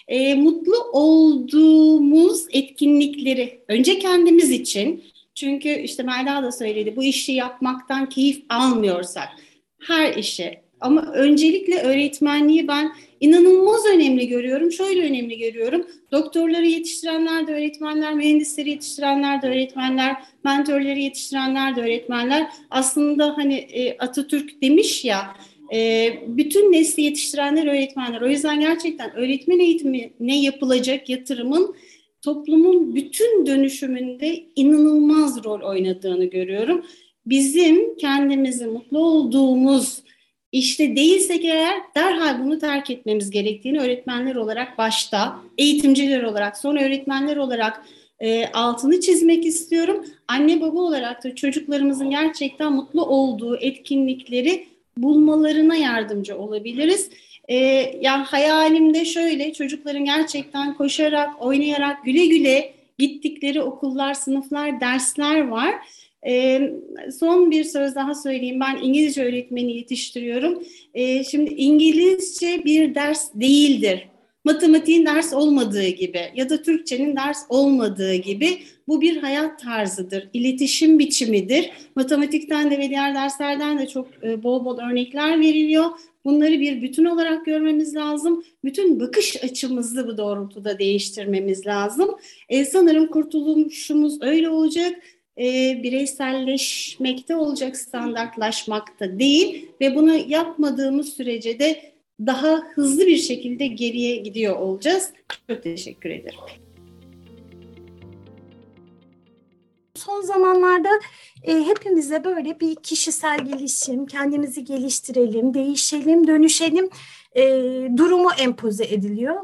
e, mutlu olduğumuz etkinlikleri önce kendimiz için çünkü işte Melda da söyledi bu işi yapmaktan keyif almıyorsak her işi ama öncelikle öğretmenliği ben inanılmaz önemli görüyorum. Şöyle önemli görüyorum. Doktorları yetiştirenler de öğretmenler, mühendisleri yetiştirenler de öğretmenler, mentörleri yetiştirenler de öğretmenler. Aslında hani e, Atatürk demiş ya e, bütün nesli yetiştirenler öğretmenler. O yüzden gerçekten öğretmen eğitimine yapılacak yatırımın toplumun bütün dönüşümünde inanılmaz rol oynadığını görüyorum. Bizim kendimizi mutlu olduğumuz işte değilsek eğer derhal bunu terk etmemiz gerektiğini öğretmenler olarak başta, eğitimciler olarak, sonra öğretmenler olarak e, altını çizmek istiyorum. Anne baba olarak da çocuklarımızın gerçekten mutlu olduğu etkinlikleri bulmalarına yardımcı olabiliriz. E, yani hayalimde şöyle çocukların gerçekten koşarak, oynayarak, güle güle gittikleri okullar, sınıflar, dersler var. E, son bir söz daha söyleyeyim. Ben İngilizce öğretmeni yetiştiriyorum. E, şimdi İngilizce bir ders değildir. Matematiğin ders olmadığı gibi ya da Türkçenin ders olmadığı gibi bu bir hayat tarzıdır, iletişim biçimidir. Matematikten de ve diğer derslerden de çok e, bol bol örnekler veriliyor. Bunları bir bütün olarak görmemiz lazım. Bütün bakış açımızı bu doğrultuda değiştirmemiz lazım. E, sanırım kurtuluşumuz öyle olacak. E, bireyselleşmekte olacak, standartlaşmakta değil ve bunu yapmadığımız sürece de daha hızlı bir şekilde geriye gidiyor olacağız. Çok teşekkür ederim. Son zamanlarda e, hepimize böyle bir kişisel gelişim, kendimizi geliştirelim, değişelim, dönüşelim e, durumu empoze ediliyor.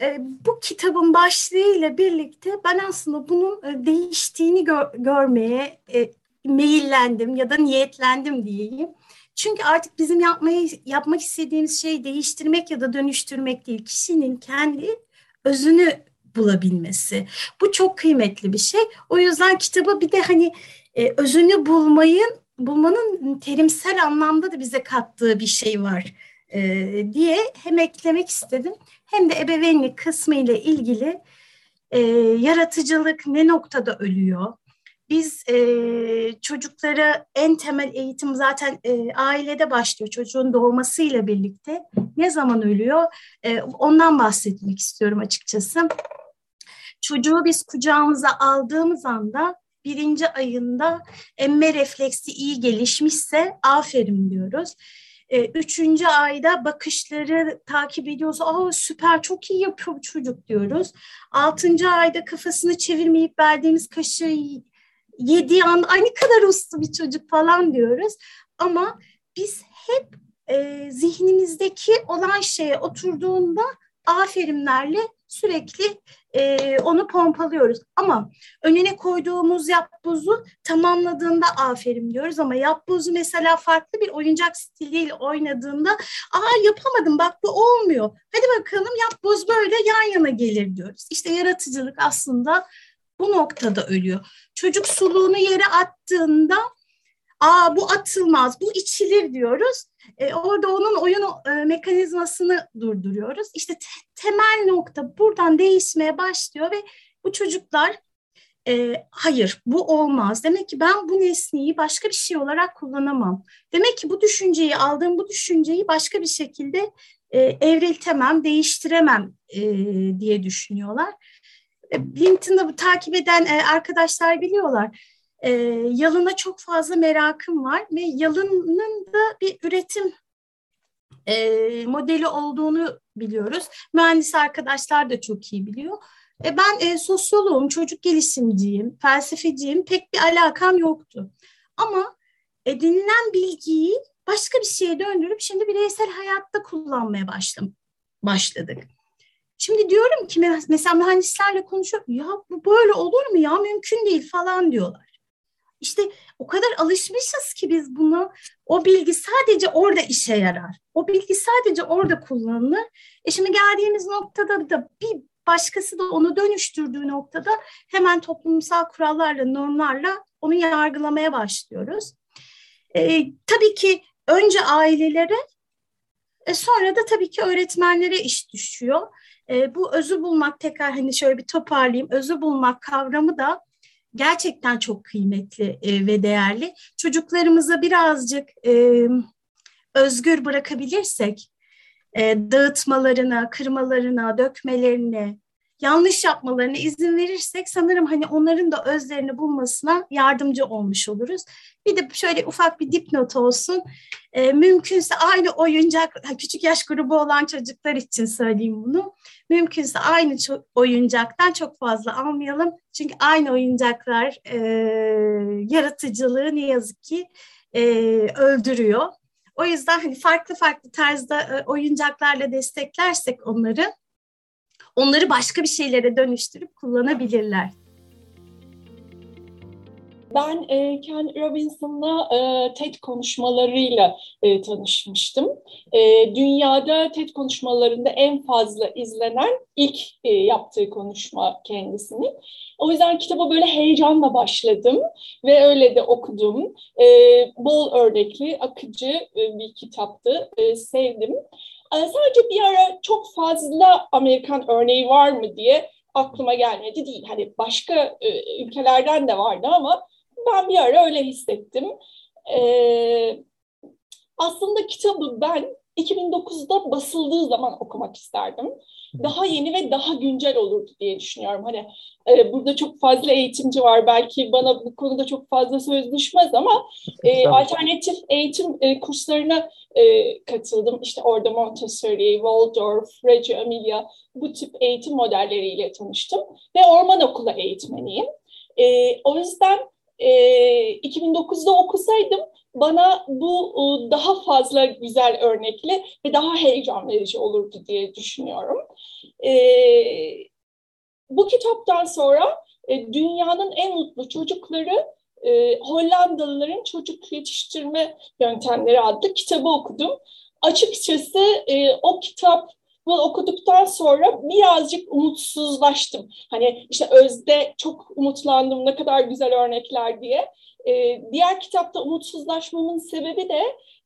E, bu kitabın başlığıyla birlikte ben aslında bunun e, değiştiğini gör, görmeye e, meyillendim ya da niyetlendim diyeyim. Çünkü artık bizim yapmayı yapmak istediğimiz şey değiştirmek ya da dönüştürmek değil. Kişinin kendi özünü bulabilmesi. Bu çok kıymetli bir şey. O yüzden kitabı bir de hani e, özünü bulmayın bulmanın terimsel anlamda da bize kattığı bir şey var e, diye hem eklemek istedim hem de ebeveynlik kısmı ile ilgili e, yaratıcılık ne noktada ölüyor? Biz e, çocuklara en temel eğitim zaten e, ailede başlıyor çocuğun doğmasıyla birlikte. Ne zaman ölüyor? E, ondan bahsetmek istiyorum açıkçası. Çocuğu biz kucağımıza aldığımız anda birinci ayında emme refleksi iyi gelişmişse aferin diyoruz. E, üçüncü ayda bakışları takip ediyoruz. Aa süper çok iyi yapıyor bu çocuk diyoruz. Altıncı ayda kafasını çevirmeyip verdiğimiz kaşığı yediği an ne kadar uslu bir çocuk falan diyoruz. Ama biz hep e, zihnimizdeki olan şeye oturduğunda aferinlerle sürekli e, onu pompalıyoruz. Ama önüne koyduğumuz yapbozu tamamladığında aferin diyoruz ama yapbozu mesela farklı bir oyuncak stiliyle oynadığında aa yapamadım bak bu olmuyor. Hadi bakalım yapboz böyle yan yana gelir diyoruz. İşte yaratıcılık aslında bu noktada ölüyor. Çocuk suluğunu yere attığında aa bu atılmaz, bu içilir diyoruz. E, orada onun oyun e, mekanizmasını durduruyoruz. İşte te, temel nokta buradan değişmeye başlıyor ve bu çocuklar e, hayır bu olmaz. Demek ki ben bu nesneyi başka bir şey olarak kullanamam. Demek ki bu düşünceyi aldığım bu düşünceyi başka bir şekilde e, evriltemem, değiştiremem e, diye düşünüyorlar. E, LinkedIn'da takip eden e, arkadaşlar biliyorlar. E, yalına çok fazla merakım var ve yalının da bir üretim modeli olduğunu biliyoruz. Mühendis arkadaşlar da çok iyi biliyor. ben e, sosyoloğum, çocuk gelişimciyim, felsefeciyim. Pek bir alakam yoktu. Ama edinilen bilgiyi başka bir şeye döndürüp şimdi bireysel hayatta kullanmaya başladım, başladık. Şimdi diyorum ki mesela mühendislerle konuşuyorum. Ya bu böyle olur mu ya mümkün değil falan diyorlar. İşte o kadar alışmışız ki biz bunu. O bilgi sadece orada işe yarar. O bilgi sadece orada kullanılır. E şimdi geldiğimiz noktada da bir başkası da onu dönüştürdüğü noktada hemen toplumsal kurallarla, normlarla onu yargılamaya başlıyoruz. E, tabii ki önce ailelere, e, sonra da tabii ki öğretmenlere iş düşüyor. E, bu özü bulmak tekrar hani şöyle bir toparlayayım. Özü bulmak kavramı da gerçekten çok kıymetli e, ve değerli. Çocuklarımıza birazcık e, özgür bırakabilirsek e, dağıtmalarına, kırmalarına, dökmelerine, yanlış yapmalarına izin verirsek sanırım hani onların da özlerini bulmasına yardımcı olmuş oluruz. Bir de şöyle ufak bir dipnot olsun. E, mümkünse aynı oyuncak, küçük yaş grubu olan çocuklar için söyleyeyim bunu. Mümkünse aynı oyuncaktan çok fazla almayalım. Çünkü aynı oyuncaklar e, yaratıcılığı ne yazık ki e, öldürüyor. O yüzden hani farklı farklı tarzda e, oyuncaklarla desteklersek onları onları başka bir şeylere dönüştürüp kullanabilirler. Ben e, Ken Robinson'la e, TED konuşmalarıyla e, tanışmıştım. E, dünyada TED konuşmalarında en fazla izlenen ilk e, yaptığı konuşma kendisini. O yüzden kitaba böyle heyecanla başladım ve öyle de okudum. E, bol örnekli, akıcı e, bir kitaptı. E, sevdim. E, sadece bir ara çok fazla Amerikan örneği var mı diye aklıma gelmedi değil. Hani başka e, ülkelerden de vardı ama ben bir ara öyle hissettim. Ee, aslında kitabı ben 2009'da basıldığı zaman okumak isterdim. Daha yeni ve daha güncel olurdu diye düşünüyorum. Hani e, burada çok fazla eğitimci var. Belki bana bu konuda çok fazla söz düşmez ama e, alternatif eğitim e, kurslarına e, katıldım. İşte orada Montessori, Waldorf, Reggio Emilia bu tip eğitim modelleriyle tanıştım. Ve orman okulu eğitmeniyim. E, o yüzden e, 2009'da okusaydım bana bu e, daha fazla güzel örnekli ve daha heyecan verici olurdu diye düşünüyorum. E, bu kitaptan sonra e, dünyanın en mutlu çocukları e, Hollandalıların çocuk yetiştirme yöntemleri adlı kitabı okudum. Açıkçası e, o kitap bunu okuduktan sonra birazcık umutsuzlaştım. Hani işte Özde çok umutlandım ne kadar güzel örnekler diye. E, diğer kitapta umutsuzlaşmamın sebebi de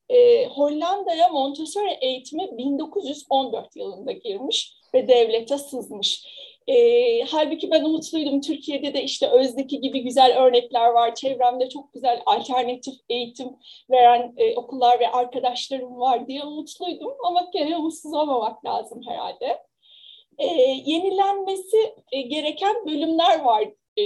e, Hollanda'ya Montessori eğitimi 1914 yılında girmiş ve devlete sızmış. E, halbuki ben umutluydum. Türkiye'de de işte Öz'deki gibi güzel örnekler var. Çevremde çok güzel alternatif eğitim veren e, okullar ve arkadaşlarım var diye umutluydum. Ama gene umutsuz olmamak lazım herhalde. E, yenilenmesi e, gereken bölümler var e,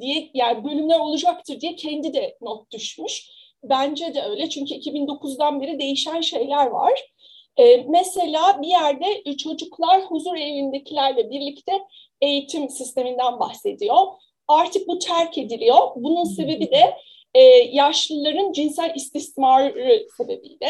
diye yani bölümler olacaktır diye kendi de not düşmüş. Bence de öyle çünkü 2009'dan beri değişen şeyler var. E, mesela bir yerde çocuklar huzur evindekilerle birlikte eğitim sisteminden bahsediyor. Artık bu terk ediliyor. Bunun sebebi de e, yaşlıların cinsel istismarı sebebiyle.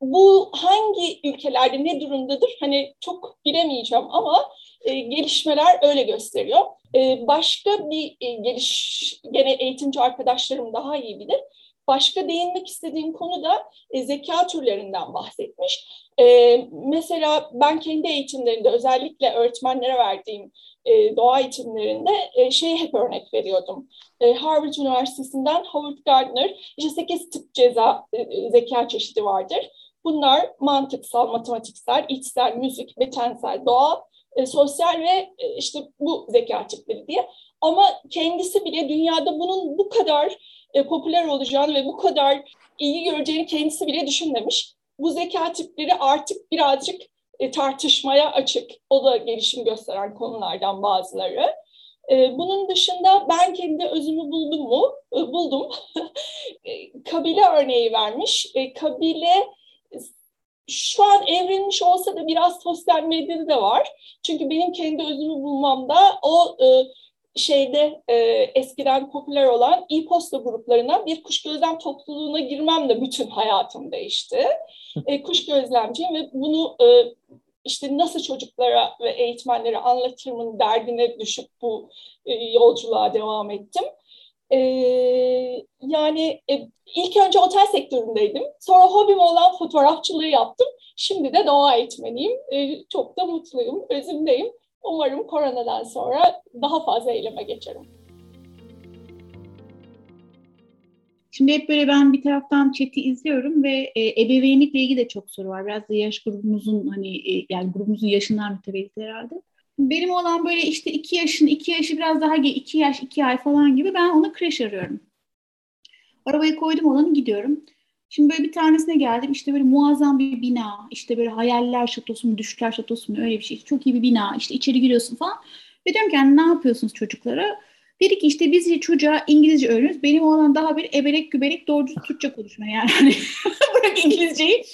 Bu hangi ülkelerde ne durumdadır? Hani çok bilemeyeceğim ama e, gelişmeler öyle gösteriyor. E, başka bir e, geliş, gene eğitimci arkadaşlarım daha iyi bilir. Başka değinmek istediğim konu da e, zeka türlerinden bahsetmiş. E, mesela ben kendi eğitimlerimde özellikle öğretmenlere verdiğim e, doğa eğitimlerinde e, şey hep örnek veriyordum. E, Harvard Üniversitesi'nden Howard Gardner işte 8 tip ceza e, e, zeka çeşidi vardır. Bunlar mantıksal, matematiksel, içsel, müzik, betensel, doğa, e, sosyal ve e, işte bu zeka tipleri diye. Ama kendisi bile dünyada bunun bu kadar e, popüler olacağını ve bu kadar iyi göreceğini kendisi bile düşünmemiş. Bu zeka tipleri artık birazcık e, tartışmaya açık. O da gelişim gösteren konulardan bazıları. E, bunun dışında ben kendi özümü buldum mu? E, buldum. e, kabile örneği vermiş. E, kabile şu an evrilmiş olsa da biraz sosyal medyada da var. Çünkü benim kendi özümü bulmamda o e, şeyde e, eskiden popüler olan e-posta gruplarına bir kuş gözlem topluluğuna girmem de bütün hayatım değişti. E, kuş gözlemciyim ve bunu e, işte nasıl çocuklara ve eğitmenlere anlatırımın derdine düşüp bu e, yolculuğa devam ettim. E, yani e, ilk önce otel sektöründeydim. Sonra hobim olan fotoğrafçılığı yaptım. Şimdi de doğa eğitmeniyim. E, çok da mutluyum, özümdeyim. Umarım koronadan sonra daha fazla eyleme geçerim. Şimdi hep böyle ben bir taraftan chat'i izliyorum ve e, ebeveynlikle ilgili de çok soru var. Biraz da yaş grubumuzun hani e, yani grubumuzun yaşından mütevellit herhalde. Benim olan böyle işte iki yaşın, iki yaşı biraz daha iki yaş, iki ay falan gibi ben ona kreş arıyorum. Arabaya koydum olanı gidiyorum. Şimdi böyle bir tanesine geldim. İşte böyle muazzam bir bina. İşte böyle hayaller şatosu mu düşler şatosu mu öyle bir şey. Çok iyi bir bina. İşte içeri giriyorsun falan. Ve diyorum ki yani ne yapıyorsunuz çocuklara? Dedi ki işte biz çocuğa İngilizce öğreniyoruz. Benim oğlan daha bir ebelek gübelek doğru Türkçe konuşmuyor yani. Hani bırak İngilizceyi.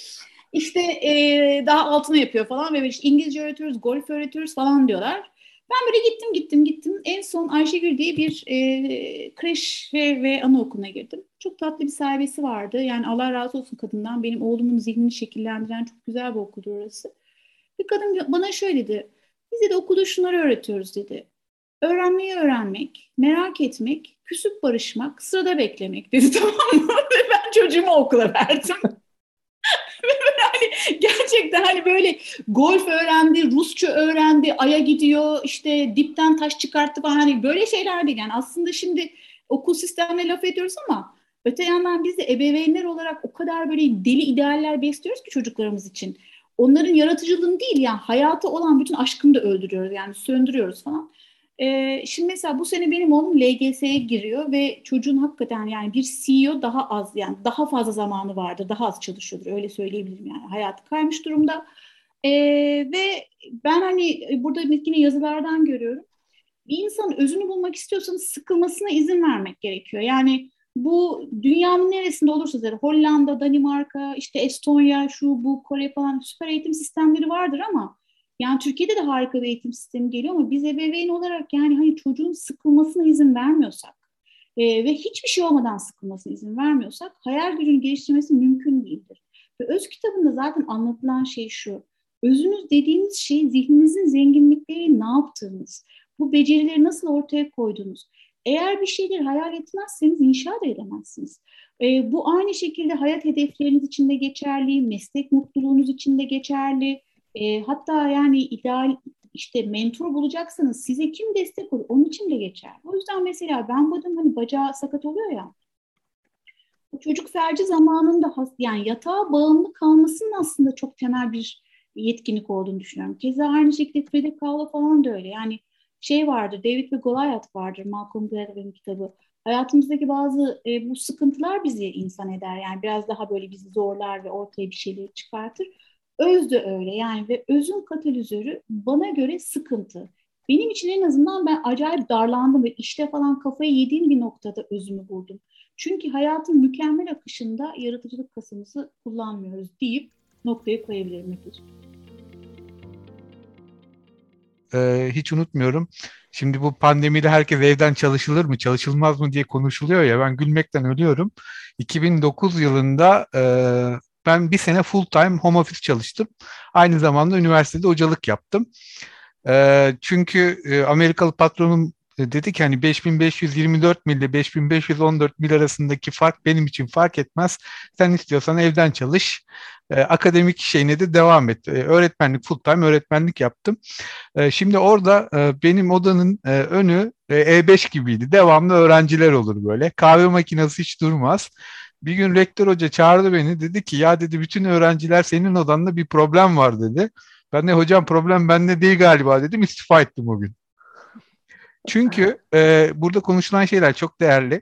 İşte e, daha altına yapıyor falan ve işte İngilizce öğretiyoruz golf öğretiyoruz falan diyorlar ben böyle gittim gittim gittim. En son Ayşegül diye bir e, kreş ve, ve anaokuluna girdim. Çok tatlı bir sahibesi vardı. Yani Allah razı olsun kadından. Benim oğlumun zihnini şekillendiren çok güzel bir okuldu orası. Bir kadın bana şöyle dedi. Biz de okulda şunları öğretiyoruz dedi. Öğrenmeyi öğrenmek, merak etmek, küsüp barışmak, sırada beklemek dedi tamam mı? Ben çocuğumu okula verdim. Gerçekten hani böyle golf öğrendi, Rusça öğrendi, Ay'a gidiyor, işte dipten taş çıkarttı falan hani böyle şeyler değil. Yani aslında şimdi okul sistemine laf ediyoruz ama öte yandan biz de ebeveynler olarak o kadar böyle deli idealler besliyoruz ki çocuklarımız için. Onların yaratıcılığını değil yani hayata olan bütün aşkını da öldürüyoruz yani söndürüyoruz falan. Ee, şimdi mesela bu sene benim oğlum LGS'ye giriyor ve çocuğun hakikaten yani bir CEO daha az yani daha fazla zamanı vardır, daha az çalışıyordur öyle söyleyebilirim yani hayatı kaymış durumda. Ee, ve ben hani burada yine yazılardan görüyorum. Bir insanın özünü bulmak istiyorsanız sıkılmasına izin vermek gerekiyor. Yani bu dünyanın neresinde olursa zaten Hollanda, Danimarka, işte Estonya, şu bu Kore falan süper eğitim sistemleri vardır ama yani Türkiye'de de harika bir eğitim sistemi geliyor ama biz ebeveyn olarak yani hani çocuğun sıkılmasına izin vermiyorsak e, ve hiçbir şey olmadan sıkılmasına izin vermiyorsak hayal gücünü geliştirmesi mümkün değildir. Ve öz kitabında zaten anlatılan şey şu. Özünüz dediğiniz şey zihninizin zenginlikleri ne yaptığınız, bu becerileri nasıl ortaya koyduğunuz. Eğer bir şeyleri hayal etmezseniz inşa da edemezsiniz. E, bu aynı şekilde hayat hedefleriniz için de geçerli, meslek mutluluğunuz için de geçerli. E, hatta yani ideal işte mentor bulacaksanız size kim destek olur onun için de geçer. O yüzden mesela ben bu adam hani bacağı sakat oluyor ya. Bu çocuk felci zamanında yani yatağa bağımlı kalmasının aslında çok temel bir yetkinlik olduğunu düşünüyorum. Keza aynı şekilde Frida Kahlo falan da öyle. Yani şey vardır, David ve Goliath vardır Malcolm Gladwell'in kitabı. Hayatımızdaki bazı e, bu sıkıntılar bizi insan eder. Yani biraz daha böyle bizi zorlar ve ortaya bir şeyleri çıkartır. Öz de öyle yani ve özün katalizörü bana göre sıkıntı. Benim için en azından ben acayip darlandım ve işte falan kafayı yediğim bir noktada özümü buldum. Çünkü hayatın mükemmel akışında yaratıcılık kasımızı kullanmıyoruz deyip noktayı koyabilirim. Ee, hiç unutmuyorum. Şimdi bu pandemide herkes evden çalışılır mı, çalışılmaz mı diye konuşuluyor ya ben gülmekten ölüyorum. 2009 yılında e, ben bir sene full time home office çalıştım. Aynı zamanda üniversitede hocalık yaptım. E, çünkü e, Amerikalı patronum dedi ki hani 5524 mil ile 5514 mil arasındaki fark benim için fark etmez. Sen istiyorsan evden çalış. E, akademik şeyine de devam et. E, öğretmenlik full time öğretmenlik yaptım. E, şimdi orada e, benim odanın e, önü e, E5 gibiydi. Devamlı öğrenciler olur böyle. Kahve makinesi hiç durmaz. Bir gün rektör hoca çağırdı beni dedi ki ya dedi bütün öğrenciler senin odanda bir problem var dedi. Ben de hocam problem bende değil galiba dedim istifa ettim o gün. Çünkü e, burada konuşulan şeyler çok değerli.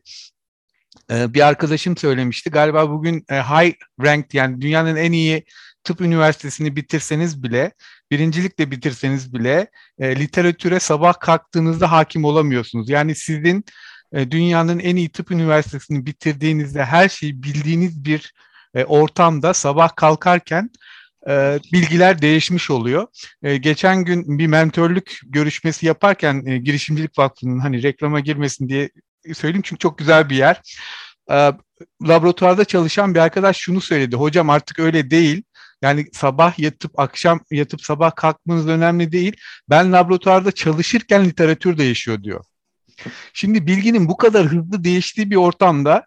E, bir arkadaşım söylemişti. Galiba bugün e, high ranked yani dünyanın en iyi tıp üniversitesini bitirseniz bile, birincilikle bitirseniz bile e, literatüre sabah kalktığınızda hakim olamıyorsunuz. Yani sizin e, dünyanın en iyi tıp üniversitesini bitirdiğinizde her şeyi bildiğiniz bir e, ortamda sabah kalkarken e, bilgiler değişmiş oluyor. Geçen gün bir mentörlük görüşmesi yaparken girişimcilik vakfının hani reklama girmesin diye söyleyeyim çünkü çok güzel bir yer. E, laboratuvarda çalışan bir arkadaş şunu söyledi. Hocam artık öyle değil. Yani sabah yatıp akşam yatıp sabah kalkmanız önemli değil. Ben laboratuvarda çalışırken literatür değişiyor diyor. Şimdi bilginin bu kadar hızlı değiştiği bir ortamda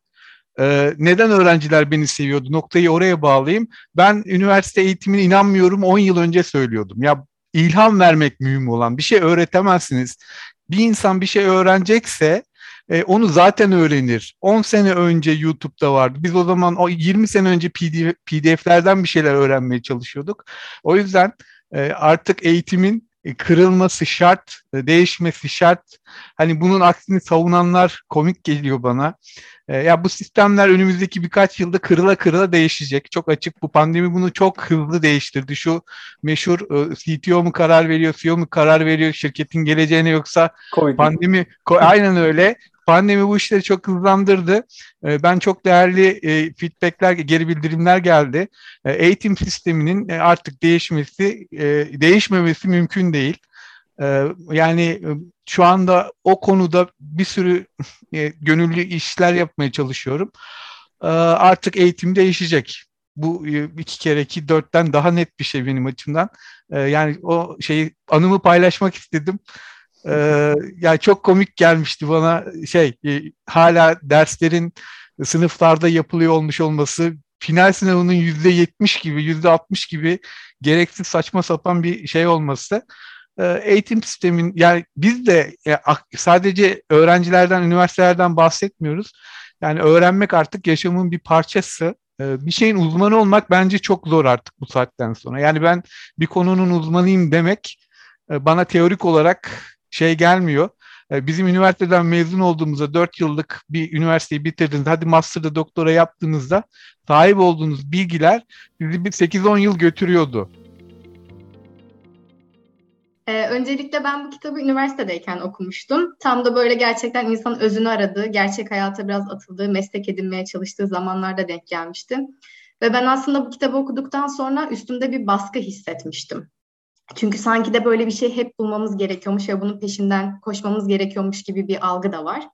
ee, neden öğrenciler beni seviyordu? Noktayı oraya bağlayayım. Ben üniversite eğitimine inanmıyorum 10 yıl önce söylüyordum. Ya ilham vermek mühim olan bir şey öğretemezsiniz. Bir insan bir şey öğrenecekse e, onu zaten öğrenir. 10 sene önce YouTube'da vardı. Biz o zaman o 20 sene önce PDF, PDF'lerden bir şeyler öğrenmeye çalışıyorduk. O yüzden e, artık eğitimin e, kırılması şart, e, değişmesi şart. Hani bunun aksini savunanlar komik geliyor bana. E, ya bu sistemler önümüzdeki birkaç yılda kırıla kırıla değişecek. Çok açık bu pandemi bunu çok hızlı değiştirdi. Şu meşhur CTO mu karar veriyor, CEO mu karar veriyor şirketin geleceğine yoksa COVID. pandemi aynen öyle. Pandemi bu işleri çok hızlandırdı. Ben çok değerli feedbackler, geri bildirimler geldi. Eğitim sisteminin artık değişmesi, değişmemesi mümkün değil. Yani şu anda o konuda bir sürü gönüllü işler yapmaya çalışıyorum. Artık eğitim değişecek. Bu iki kere iki dörtten daha net bir şey benim açımdan. Yani o şeyi anımı paylaşmak istedim. Ee, yani çok komik gelmişti bana şey e, hala derslerin sınıflarda yapılıyor olmuş olması final sınavının yüzde yetmiş gibi yüzde altmış gibi gereksiz saçma sapan bir şey olması e, eğitim sistemin yani biz de sadece öğrencilerden üniversitelerden bahsetmiyoruz. Yani öğrenmek artık yaşamın bir parçası. E, bir şeyin uzmanı olmak bence çok zor artık bu saatten sonra. Yani ben bir konunun uzmanıyım demek e, bana teorik olarak şey gelmiyor. E, bizim üniversiteden mezun olduğumuzda 4 yıllık bir üniversiteyi bitirdiğinizde hadi master'da doktora yaptığınızda sahip olduğunuz bilgiler sizi bir 8-10 yıl götürüyordu. Ee, öncelikle ben bu kitabı üniversitedeyken okumuştum. Tam da böyle gerçekten insan özünü aradığı, gerçek hayata biraz atıldığı, meslek edinmeye çalıştığı zamanlarda denk gelmiştim. Ve ben aslında bu kitabı okuduktan sonra üstümde bir baskı hissetmiştim. Çünkü sanki de böyle bir şey hep bulmamız gerekiyormuş ve bunun peşinden koşmamız gerekiyormuş gibi bir algı da var.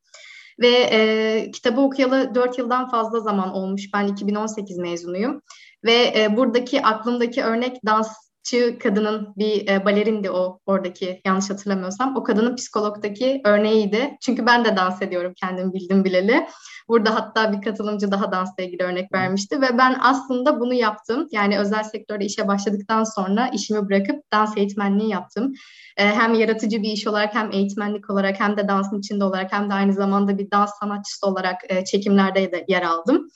Ve e, kitabı okuyalı 4 yıldan fazla zaman olmuş. Ben 2018 mezunuyum. Ve e, buradaki aklımdaki örnek dans Çığ kadının bir e, balerindi o oradaki yanlış hatırlamıyorsam. O kadının psikologdaki örneğiydi. Çünkü ben de dans ediyorum kendim bildim bileli. Burada hatta bir katılımcı daha dansla ilgili örnek vermişti ve ben aslında bunu yaptım. Yani özel sektörde işe başladıktan sonra işimi bırakıp dans eğitmenliği yaptım. E, hem yaratıcı bir iş olarak hem eğitmenlik olarak hem de dansın içinde olarak hem de aynı zamanda bir dans sanatçısı olarak e, çekimlerde de yer aldım.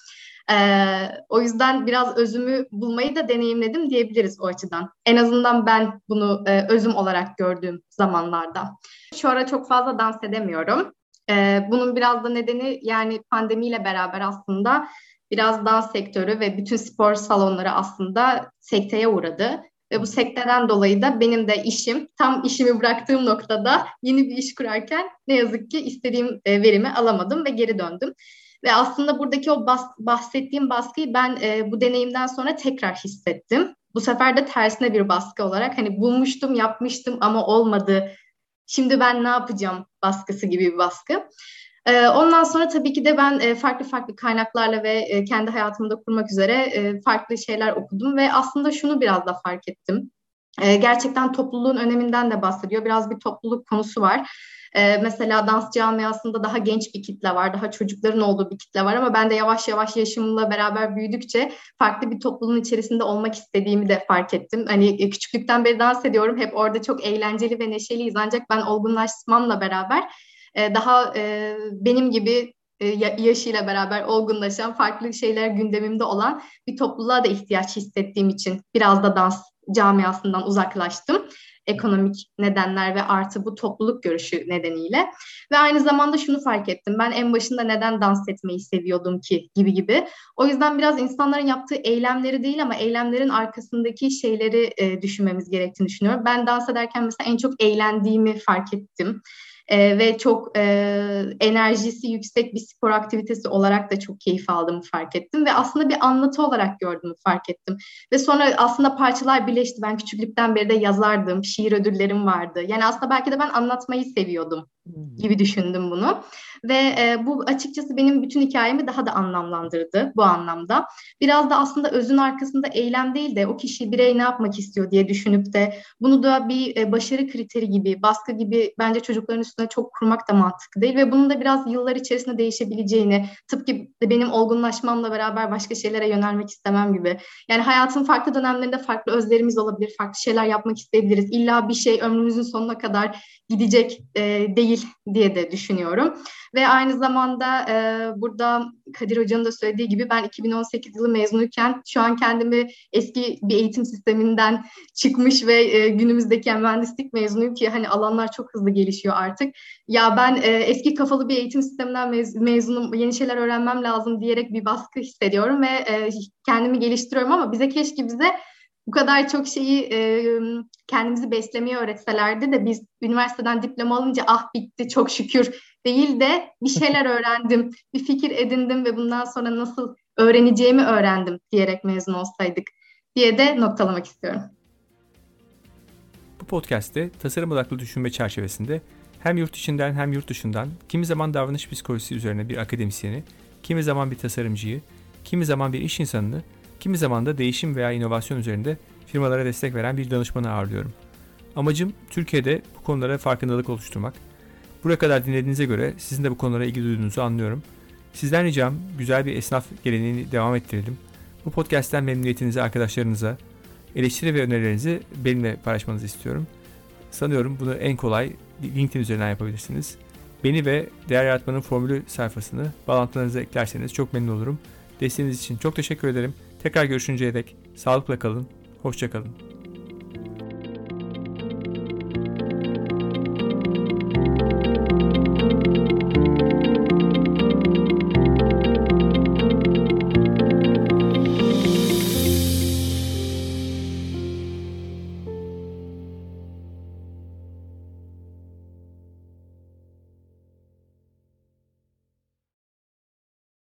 Ee, o yüzden biraz özümü bulmayı da deneyimledim diyebiliriz o açıdan. En azından ben bunu e, özüm olarak gördüğüm zamanlarda. Şu ara çok fazla dans edemiyorum. Ee, bunun biraz da nedeni yani pandemiyle beraber aslında biraz dans sektörü ve bütün spor salonları aslında sekteye uğradı. Ve bu sekteden dolayı da benim de işim tam işimi bıraktığım noktada yeni bir iş kurarken ne yazık ki istediğim e, verimi alamadım ve geri döndüm. Ve aslında buradaki o bas, bahsettiğim baskıyı ben e, bu deneyimden sonra tekrar hissettim. Bu sefer de tersine bir baskı olarak hani bulmuştum, yapmıştım ama olmadı. Şimdi ben ne yapacağım baskısı gibi bir baskı. E, ondan sonra tabii ki de ben e, farklı farklı kaynaklarla ve e, kendi hayatımda kurmak üzere e, farklı şeyler okudum ve aslında şunu biraz da fark ettim. E, gerçekten topluluğun öneminden de bahsediyor. Biraz bir topluluk konusu var. Ee, mesela dans camiasında daha genç bir kitle var, daha çocukların olduğu bir kitle var ama ben de yavaş yavaş yaşımla beraber büyüdükçe farklı bir toplumun içerisinde olmak istediğimi de fark ettim. Hani e, küçüklükten beri dans ediyorum, hep orada çok eğlenceli ve neşeliyiz ancak ben olgunlaşmamla beraber e, daha e, benim gibi e, yaşıyla beraber olgunlaşan, farklı şeyler gündemimde olan bir topluluğa da ihtiyaç hissettiğim için biraz da dans camiasından uzaklaştım ekonomik nedenler ve artı bu topluluk görüşü nedeniyle. Ve aynı zamanda şunu fark ettim. Ben en başında neden dans etmeyi seviyordum ki gibi gibi. O yüzden biraz insanların yaptığı eylemleri değil ama eylemlerin arkasındaki şeyleri e, düşünmemiz gerektiğini düşünüyorum. Ben dans ederken mesela en çok eğlendiğimi fark ettim e, ve çok e, enerjisi yüksek bir spor aktivitesi olarak da çok keyif aldığımı fark ettim ve aslında bir anlatı olarak gördüğümü fark ettim. Ve sonra aslında parçalar birleşti. Ben küçüklükten beri de yazardım, şiir ödüllerim vardı. Yani aslında belki de ben anlatmayı seviyordum gibi düşündüm bunu. Ve e, bu açıkçası benim bütün hikayemi daha da anlamlandırdı bu anlamda. Biraz da aslında özün arkasında eylem değil de o kişi birey ne yapmak istiyor diye düşünüp de bunu da bir e, başarı kriteri gibi, baskı gibi bence çocukların üstüne çok kurmak da mantıklı değil. Ve bunun da biraz yıllar içerisinde değişebileceğini, tıpkı benim olgunlaşmamla beraber başka şeylere yönelmek istemem gibi. Yani hayatın farklı dönemlerinde farklı özlerimiz olabilir, farklı şeyler yapmak isteyebiliriz. İlla bir şey ömrümüzün sonuna kadar gidecek e, değil diye de düşünüyorum. Ve aynı zamanda e, burada Kadir Hoca'nın da söylediği gibi ben 2018 yılı mezunuyken şu an kendimi eski bir eğitim sisteminden çıkmış ve e, günümüzdeki mühendislik mezunuyum ki hani alanlar çok hızlı gelişiyor artık. Ya ben e, eski kafalı bir eğitim sisteminden mez, mezunum, yeni şeyler öğrenmem lazım diyerek bir baskı hissediyorum ve e, kendimi geliştiriyorum ama bize keşke bize bu kadar çok şeyi e, kendimizi beslemeyi öğretselerdi de biz üniversiteden diploma alınca ah bitti çok şükür değil de bir şeyler öğrendim, bir fikir edindim ve bundan sonra nasıl öğreneceğimi öğrendim diyerek mezun olsaydık diye de noktalamak istiyorum. Bu podcast'te tasarım odaklı düşünme çerçevesinde hem yurt içinden hem yurt dışından kimi zaman davranış psikolojisi üzerine bir akademisyeni, kimi zaman bir tasarımcıyı, kimi zaman bir iş insanını Kimi zaman da değişim veya inovasyon üzerinde firmalara destek veren bir danışmanı ağırlıyorum. Amacım Türkiye'de bu konulara farkındalık oluşturmak. Buraya kadar dinlediğinize göre sizin de bu konulara ilgi duyduğunuzu anlıyorum. Sizden ricam güzel bir esnaf geleneğini devam ettirelim. Bu podcast'ten memnuniyetinizi arkadaşlarınıza, eleştiri ve önerilerinizi benimle paylaşmanızı istiyorum. Sanıyorum bunu en kolay LinkedIn üzerinden yapabilirsiniz. Beni ve Değer Yaratmanın Formülü sayfasını bağlantılarınıza eklerseniz çok memnun olurum. Desteğiniz için çok teşekkür ederim. Tekrar görüşünceye dek sağlıkla kalın, hoşça kalın.